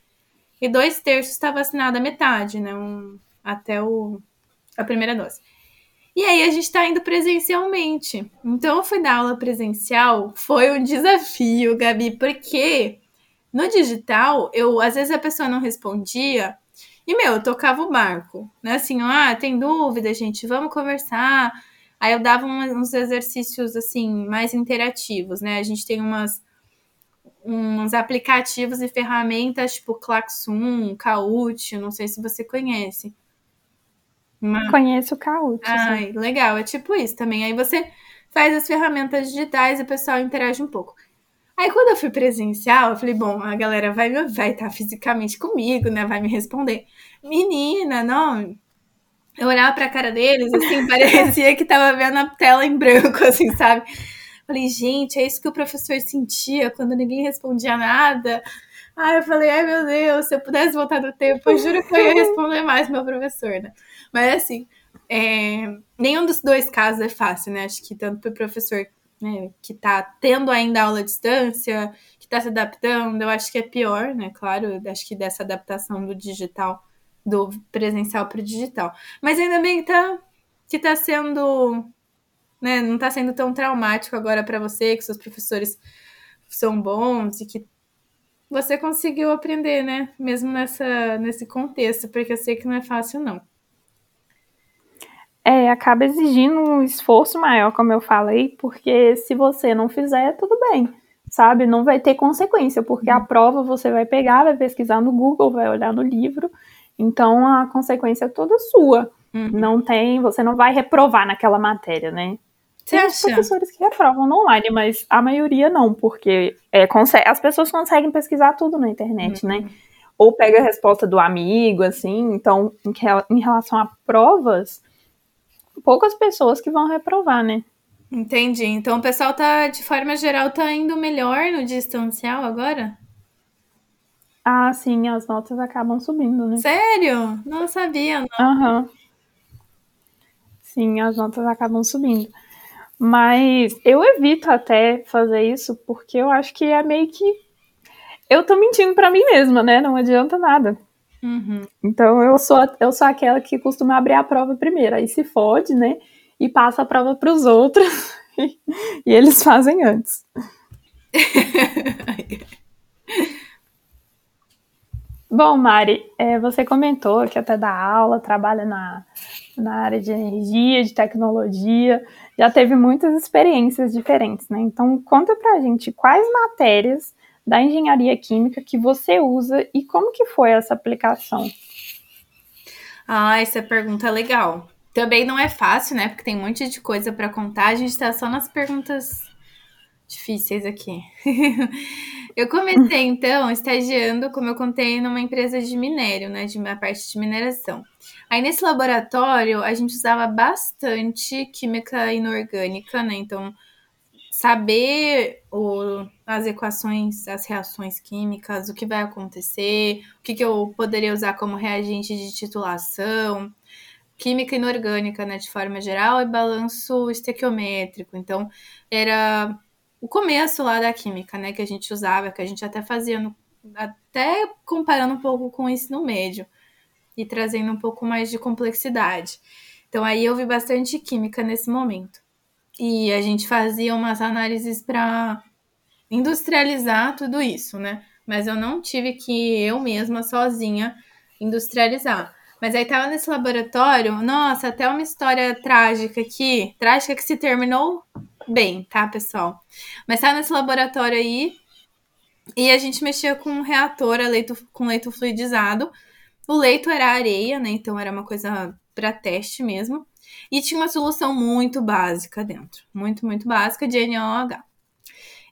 [SPEAKER 3] e dois terços está vacinada metade, né? Um, até o, a primeira dose. E aí a gente está indo presencialmente. Então eu fui dar aula presencial, foi um desafio, Gabi, porque no digital, eu às vezes a pessoa não respondia e meu, eu tocava o barco, né? Assim, ah, tem dúvida, gente, vamos conversar. Aí eu dava uns exercícios assim mais interativos, né? A gente tem umas uns aplicativos e ferramentas tipo Klaxon, Kahoot, não sei se você conhece.
[SPEAKER 2] Uma... Conheço o Kahoot.
[SPEAKER 3] Ai, sim. legal. É tipo isso também. Aí você faz as ferramentas digitais e o pessoal interage um pouco. Aí quando eu fui presencial, eu falei, bom, a galera vai vai estar tá fisicamente comigo, né? Vai me responder. Menina, não. Eu olhava pra cara deles, assim, parecia que tava vendo a tela em branco, assim, sabe? Falei, gente, é isso que o professor sentia quando ninguém respondia nada. Aí eu falei, ai meu Deus, se eu pudesse voltar no tempo, eu juro que eu ia responder mais meu professor, né? Mas assim, é, nenhum dos dois casos é fácil, né? Acho que tanto para o professor né, que está tendo ainda aula à distância, que está se adaptando, eu acho que é pior, né? Claro, acho que dessa adaptação do digital, do presencial para o digital. Mas ainda bem que está que tá sendo, né? Não está sendo tão traumático agora para você, que seus professores são bons e que você conseguiu aprender, né? Mesmo nessa, nesse contexto, porque eu sei que não é fácil, não
[SPEAKER 2] é, acaba exigindo um esforço maior, como eu falei, porque se você não fizer, tudo bem, sabe? Não vai ter consequência, porque a uhum. prova você vai pegar, vai pesquisar no Google, vai olhar no livro, então a consequência é toda sua. Uhum. Não tem, você não vai reprovar naquela matéria, né? Tem os professores que reprovam no online, mas a maioria não, porque é, as pessoas conseguem pesquisar tudo na internet, né? uhum. né? Ou pega a resposta do amigo, assim. Então, em relação a provas, poucas pessoas que vão reprovar, né?
[SPEAKER 3] Entendi. Então o pessoal tá, de forma geral, tá indo melhor no distancial agora?
[SPEAKER 2] Ah, sim, as notas acabam subindo, né?
[SPEAKER 3] Sério? Não sabia,
[SPEAKER 2] não. Aham. Uhum. Sim, as notas acabam subindo. Mas eu evito até fazer isso porque eu acho que é meio que. Eu tô mentindo para mim mesma, né? Não adianta nada. Uhum. Então eu sou, eu sou aquela que costuma abrir a prova primeiro, aí se fode, né? E passa a prova para os outros e, eles fazem antes. Bom, Mari, é, você comentou que até dá aula, trabalha na, na área de energia, de tecnologia, já teve muitas experiências diferentes, né? Então, conta pra gente quais matérias da engenharia química que você usa e como que foi essa aplicação?
[SPEAKER 3] Ah, essa pergunta é legal. Também não é fácil, né? Porque tem um monte de coisa para contar. A gente está só nas perguntas difíceis aqui. eu comecei, então, estagiando, como eu contei, numa empresa de minério, né? De uma parte de mineração. Aí, nesse laboratório, a gente usava bastante química inorgânica, né? Então, saber o, as equações, as reações químicas, o que vai acontecer, o que, que eu poderia usar como reagente de titulação, química inorgânica, né, de forma geral, e balanço estequiométrico. Então, era o começo lá da química, né, que a gente usava, que a gente até fazia no, até comparando um pouco com o ensino médio e trazendo um pouco mais de complexidade. Então aí eu vi bastante química nesse momento. E a gente fazia umas análises para industrializar tudo isso, né? Mas eu não tive que eu mesma sozinha industrializar. Mas aí tava nesse laboratório, nossa, até uma história trágica aqui, trágica que se terminou bem, tá, pessoal? Mas tava nesse laboratório aí e a gente mexia com um reator leito, com leito fluidizado. O leito era areia, né? Então era uma coisa para teste mesmo. E tinha uma solução muito básica dentro, muito, muito básica de NaOH.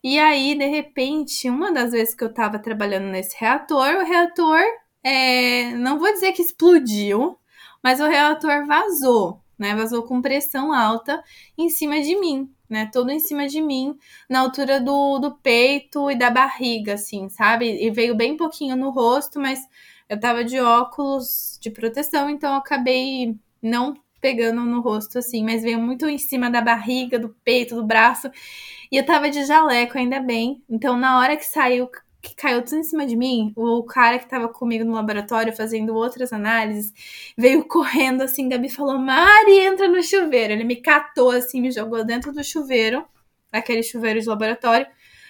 [SPEAKER 3] E aí, de repente, uma das vezes que eu estava trabalhando nesse reator, o reator, é, não vou dizer que explodiu, mas o reator vazou, né? Vazou com pressão alta em cima de mim, né? Todo em cima de mim, na altura do, do peito e da barriga, assim, sabe? E veio bem pouquinho no rosto, mas eu tava de óculos de proteção, então eu acabei não pegando no rosto, assim, mas veio muito em cima da barriga, do peito, do braço. E eu tava de jaleco, ainda bem. Então, na hora que saiu, que caiu tudo em cima de mim, o cara que tava comigo no laboratório fazendo outras análises veio correndo assim. Gabi falou: Mari, entra no chuveiro. Ele me catou assim, me jogou dentro do chuveiro, aquele chuveiro de laboratório.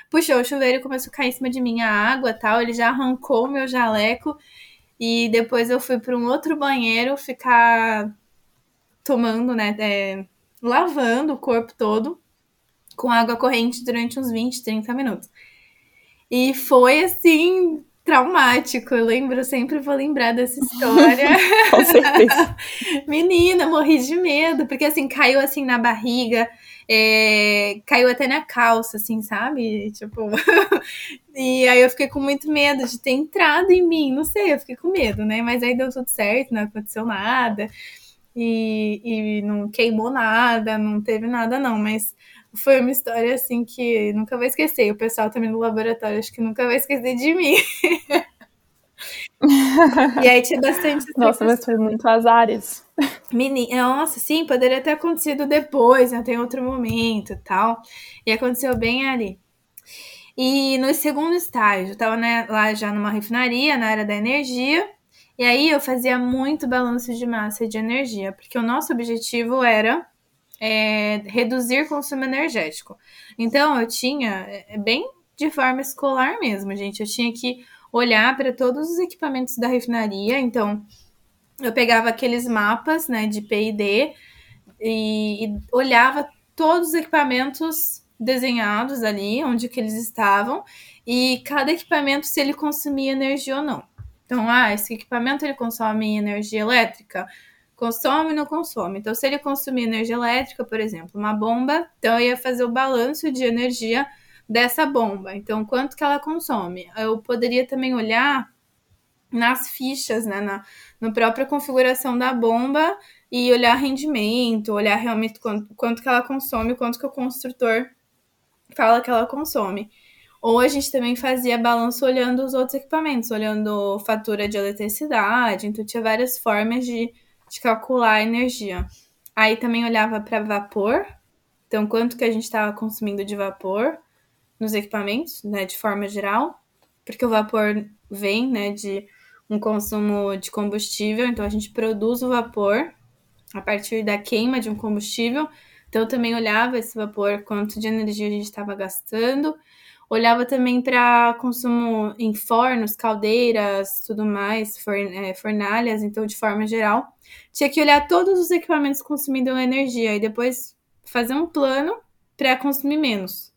[SPEAKER 3] Puxou o chuveiro e começou a cair em cima de mim a água tal. Ele já arrancou o meu jaleco. E depois eu fui para um outro banheiro ficar tomando, né? É, lavando o corpo todo com água corrente durante uns 20, 30 minutos. E foi assim traumático. Eu lembro, eu sempre vou lembrar dessa história.
[SPEAKER 2] Com certeza.
[SPEAKER 3] Menina, morri de medo, porque assim, caiu assim na barriga, é, caiu até na calça, assim, sabe? Tipo. e aí eu fiquei com muito medo de ter entrado em mim. Não sei, eu fiquei com medo, né? Mas aí deu tudo certo, não aconteceu nada. E, e não queimou nada, não teve nada, não, mas foi uma história assim que nunca vou esquecer. O pessoal também no laboratório acho que nunca vai esquecer de mim. e aí tinha bastante.
[SPEAKER 2] Nossa, mas foi muito azares.
[SPEAKER 3] Menina, nossa, sim, poderia ter acontecido depois, até em outro momento e tal. E aconteceu bem ali. E no segundo estágio, eu tava né, lá já numa refinaria, na área da energia. E aí eu fazia muito balanço de massa e de energia, porque o nosso objetivo era é, reduzir consumo energético. Então, eu tinha, é, é bem de forma escolar mesmo, gente, eu tinha que olhar para todos os equipamentos da refinaria. Então, eu pegava aqueles mapas né, de PID e, e olhava todos os equipamentos desenhados ali, onde que eles estavam, e cada equipamento se ele consumia energia ou não. Então, ah, esse equipamento ele consome energia elétrica? consome ou não consome. Então, se ele consumir energia elétrica, por exemplo, uma bomba, então eu ia fazer o balanço de energia dessa bomba. Então, quanto que ela consome? Eu poderia também olhar nas fichas, né, na, na própria configuração da bomba e olhar rendimento, olhar realmente quanto, quanto que ela consome, quanto que o construtor fala que ela consome. Ou a gente também fazia balanço olhando os outros equipamentos, olhando fatura de eletricidade, então tinha várias formas de de calcular a energia. Aí também olhava para vapor, então quanto que a gente estava consumindo de vapor nos equipamentos, né, de forma geral, porque o vapor vem, né, de um consumo de combustível, então a gente produz o vapor a partir da queima de um combustível. Então eu também olhava esse vapor, quanto de energia a gente estava gastando Olhava também para consumo em fornos, caldeiras, tudo mais, é, fornalhas, então de forma geral. Tinha que olhar todos os equipamentos consumindo energia e depois fazer um plano para consumir menos.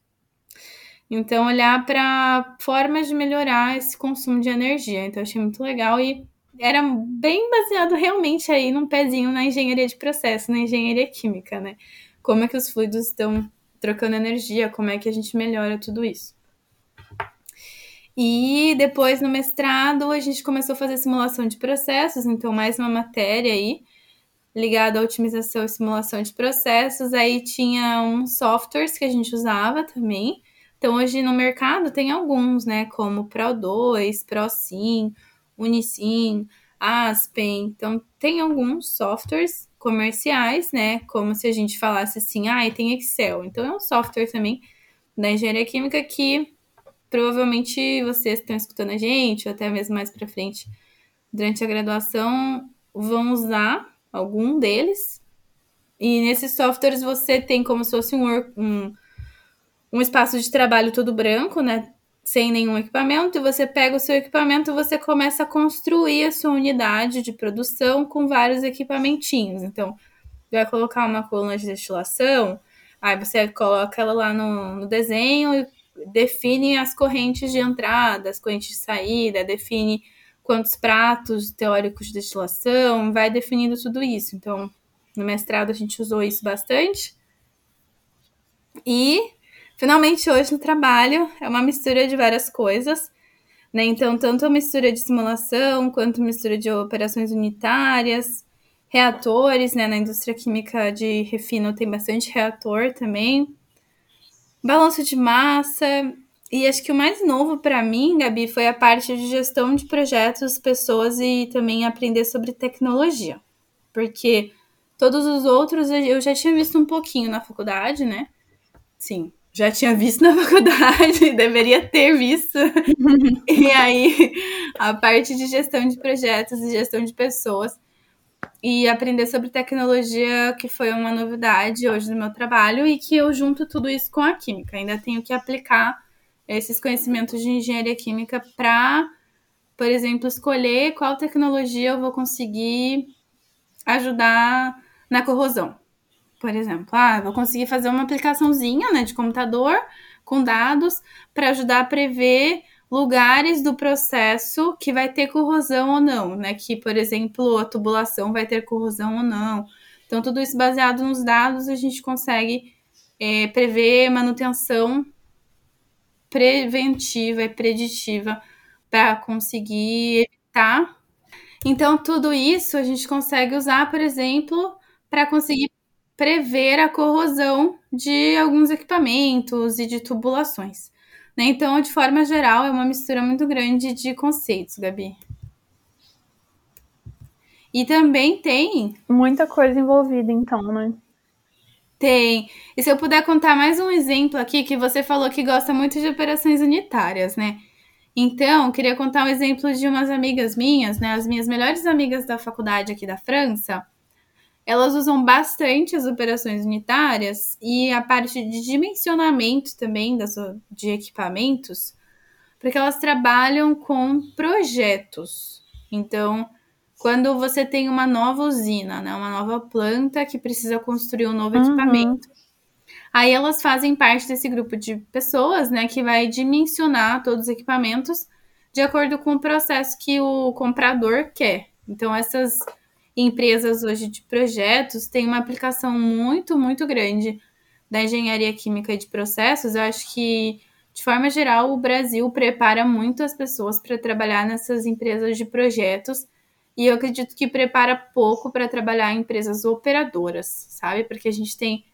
[SPEAKER 3] Então, olhar para formas de melhorar esse consumo de energia. Então, achei muito legal e era bem baseado realmente aí num pezinho na engenharia de processo, na engenharia química, né? Como é que os fluidos estão trocando energia, como é que a gente melhora tudo isso. E depois no mestrado a gente começou a fazer simulação de processos, então mais uma matéria aí ligada à otimização e simulação de processos. Aí tinha uns softwares que a gente usava também. Então hoje no mercado tem alguns, né, como Pro2, ProSim, Unisim, Aspen. Então tem alguns softwares comerciais, né, como se a gente falasse assim, ah, tem Excel. Então é um software também da engenharia química que provavelmente vocês que estão escutando a gente, ou até mesmo mais para frente, durante a graduação, vão usar algum deles. E nesses softwares você tem como se fosse um, um, um espaço de trabalho todo branco, né? Sem nenhum equipamento, e você pega o seu equipamento e você começa a construir a sua unidade de produção com vários equipamentinhos. Então, vai colocar uma coluna de destilação, aí você coloca ela lá no, no desenho e define as correntes de entrada, as correntes de saída, define quantos pratos teóricos de destilação, vai definindo tudo isso. Então, no mestrado a gente usou isso bastante. E, finalmente, hoje no trabalho é uma mistura de várias coisas. Né? Então, tanto a mistura de simulação, quanto mistura de operações unitárias, reatores, né? Na indústria química de refino tem bastante reator também balanço de massa. E acho que o mais novo para mim, Gabi, foi a parte de gestão de projetos, pessoas e também aprender sobre tecnologia. Porque todos os outros eu já tinha visto um pouquinho na faculdade, né? Sim, já tinha visto na faculdade, deveria ter visto. e aí, a parte de gestão de projetos e gestão de pessoas e aprender sobre tecnologia, que foi uma novidade hoje no meu trabalho, e que eu junto tudo isso com a química. Ainda tenho que aplicar esses conhecimentos de engenharia química para, por exemplo, escolher qual tecnologia eu vou conseguir ajudar na corrosão. Por exemplo, ah, vou conseguir fazer uma aplicaçãozinha né, de computador com dados para ajudar a prever lugares do processo que vai ter corrosão ou não, né? Que, por exemplo, a tubulação vai ter corrosão ou não. Então, tudo isso baseado nos dados, a gente consegue é, prever manutenção preventiva e preditiva para conseguir evitar. Então, tudo isso a gente consegue usar, por exemplo, para conseguir prever a corrosão de alguns equipamentos e de tubulações. Né? Então, de forma geral, é uma mistura muito grande de conceitos, Gabi. E também tem.
[SPEAKER 2] Muita coisa envolvida, então, né?
[SPEAKER 3] Tem. E se eu puder contar mais um exemplo aqui, que você falou que gosta muito de operações unitárias, né? Então, queria contar um exemplo de umas amigas minhas, né? As minhas melhores amigas da faculdade aqui da França elas usam bastante as operações unitárias e a parte de dimensionamento também das, de equipamentos, porque elas trabalham com projetos. Então, quando você tem uma nova usina, né, uma nova planta que precisa construir um novo uhum. equipamento, aí elas fazem parte desse grupo de pessoas, né, que vai dimensionar todos os equipamentos de acordo com o processo que o comprador quer. Então, essas empresas hoje de projetos têm uma aplicação muito, muito grande da engenharia química e de processos. Eu acho que, de forma geral, o Brasil prepara muito as pessoas para trabalhar nessas empresas de projetos. E eu acredito que prepara pouco para trabalhar em empresas operadoras, sabe? Porque a gente tem,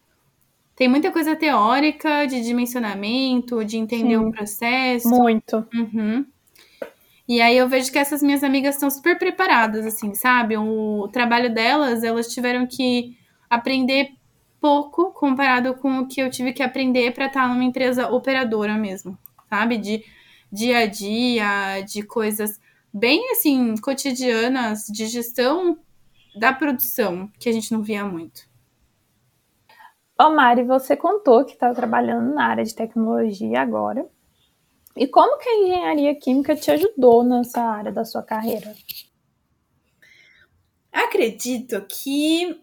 [SPEAKER 3] tem muita coisa teórica de dimensionamento, de entender Sim, o processo.
[SPEAKER 2] Muito.
[SPEAKER 3] Uhum. E aí eu vejo que essas minhas amigas estão super preparadas, assim, sabe? O trabalho delas, elas tiveram que aprender pouco comparado com o que eu tive que aprender para estar numa empresa operadora mesmo, sabe? De dia a dia, de coisas bem assim cotidianas de gestão da produção que a gente não via muito.
[SPEAKER 2] Ô Mari, você contou que está trabalhando na área de tecnologia agora. E como que a engenharia química te ajudou nessa área da sua carreira?
[SPEAKER 3] Acredito que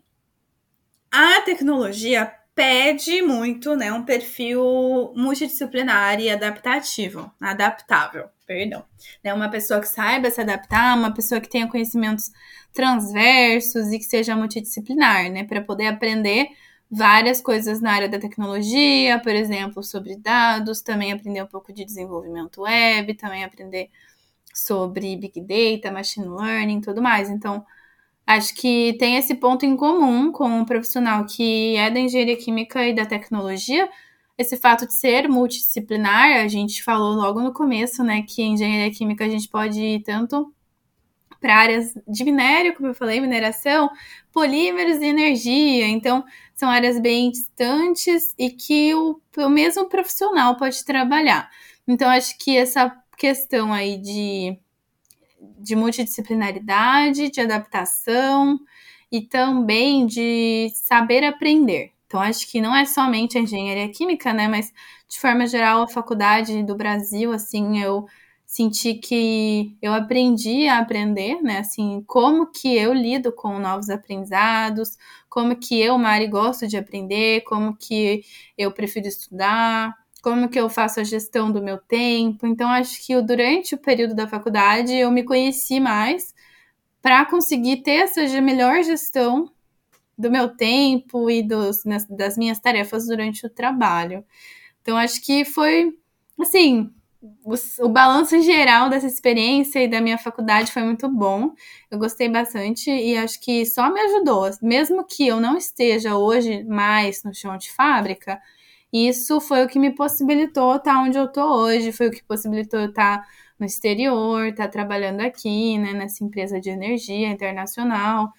[SPEAKER 3] a tecnologia pede muito, né, um perfil multidisciplinar e adaptativo, adaptável, perdão. Né, uma pessoa que saiba se adaptar, uma pessoa que tenha conhecimentos transversos e que seja multidisciplinar, né, para poder aprender várias coisas na área da tecnologia, por exemplo, sobre dados, também aprender um pouco de desenvolvimento web, também aprender sobre big data, machine learning, tudo mais. Então, acho que tem esse ponto em comum com um profissional que é da engenharia química e da tecnologia, esse fato de ser multidisciplinar, a gente falou logo no começo, né, que engenharia química a gente pode ir tanto para áreas de minério, como eu falei, mineração, polímeros e energia. Então, são áreas bem distantes e que o, o mesmo profissional pode trabalhar. Então, acho que essa questão aí de, de multidisciplinaridade, de adaptação e também de saber aprender. Então, acho que não é somente a engenharia química, né? Mas, de forma geral, a faculdade do Brasil, assim, eu senti que eu aprendi a aprender, né? Assim, como que eu lido com novos aprendizados, como que eu, Mari, gosto de aprender, como que eu prefiro estudar, como que eu faço a gestão do meu tempo. Então, acho que durante o período da faculdade eu me conheci mais para conseguir ter essa melhor gestão do meu tempo e dos, das minhas tarefas durante o trabalho. Então, acho que foi, assim, o, o balanço geral dessa experiência e da minha faculdade foi muito bom. Eu gostei bastante e acho que só me ajudou. Mesmo que eu não esteja hoje mais no chão de fábrica, isso foi o que me possibilitou estar onde eu estou hoje, foi o que possibilitou eu estar no exterior, estar trabalhando aqui, né, nessa empresa de energia internacional.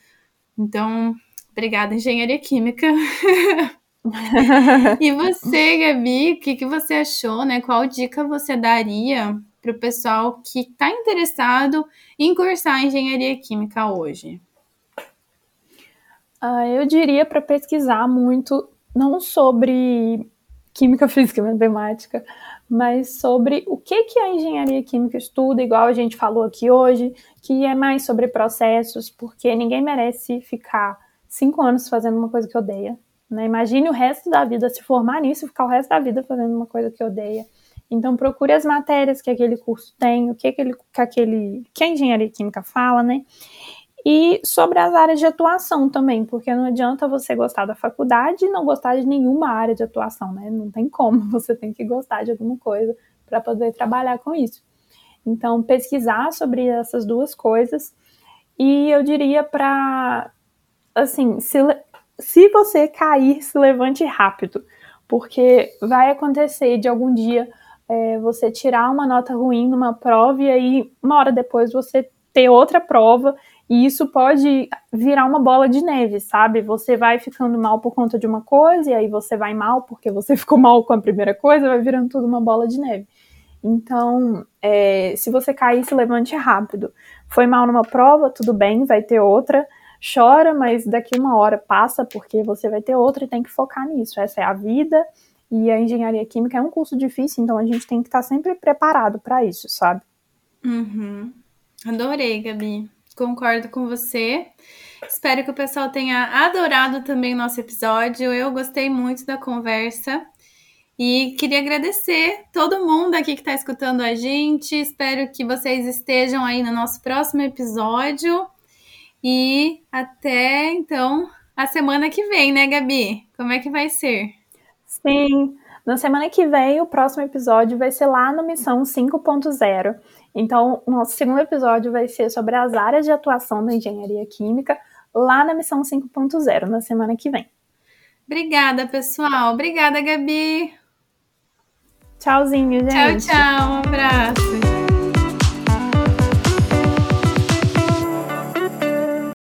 [SPEAKER 3] Então, obrigada, Engenharia Química. e você, Gabi, o que, que você achou, né? Qual dica você daria para o pessoal que está interessado em cursar engenharia química hoje?
[SPEAKER 2] Ah, eu diria para pesquisar muito, não sobre química, física e matemática, mas sobre o que, que a engenharia química estuda, igual a gente falou aqui hoje, que é mais sobre processos, porque ninguém merece ficar cinco anos fazendo uma coisa que odeia. Né? Imagine o resto da vida se formar nisso ficar o resto da vida fazendo uma coisa que odeia. Então procure as matérias que aquele curso tem, o que aquele, que aquele que a engenharia química fala, né? E sobre as áreas de atuação também, porque não adianta você gostar da faculdade e não gostar de nenhuma área de atuação, né? Não tem como, você tem que gostar de alguma coisa para poder trabalhar com isso. Então, pesquisar sobre essas duas coisas e eu diria para assim, se, se você cair, se levante rápido, porque vai acontecer de algum dia é, você tirar uma nota ruim numa prova e aí uma hora depois você ter outra prova e isso pode virar uma bola de neve, sabe? Você vai ficando mal por conta de uma coisa e aí você vai mal porque você ficou mal com a primeira coisa, vai virando tudo uma bola de neve. Então, é, se você cair, se levante rápido. Foi mal numa prova, tudo bem, vai ter outra chora, mas daqui uma hora passa porque você vai ter outra e tem que focar nisso. Essa é a vida e a engenharia química é um curso difícil, então a gente tem que estar sempre preparado para isso, sabe?
[SPEAKER 3] Uhum. Adorei, Gabi. Concordo com você. Espero que o pessoal tenha adorado também nosso episódio. Eu gostei muito da conversa. E queria agradecer todo mundo aqui que está escutando a gente. Espero que vocês estejam aí no nosso próximo episódio. E até então a semana que vem, né, Gabi? Como é que vai ser?
[SPEAKER 2] Sim, na semana que vem o próximo episódio vai ser lá no Missão 5.0. Então, o nosso segundo episódio vai ser sobre as áreas de atuação da engenharia química lá na Missão 5.0, na semana que vem.
[SPEAKER 3] Obrigada, pessoal. Obrigada, Gabi.
[SPEAKER 2] Tchauzinho, gente.
[SPEAKER 3] Tchau, tchau. Um abraço.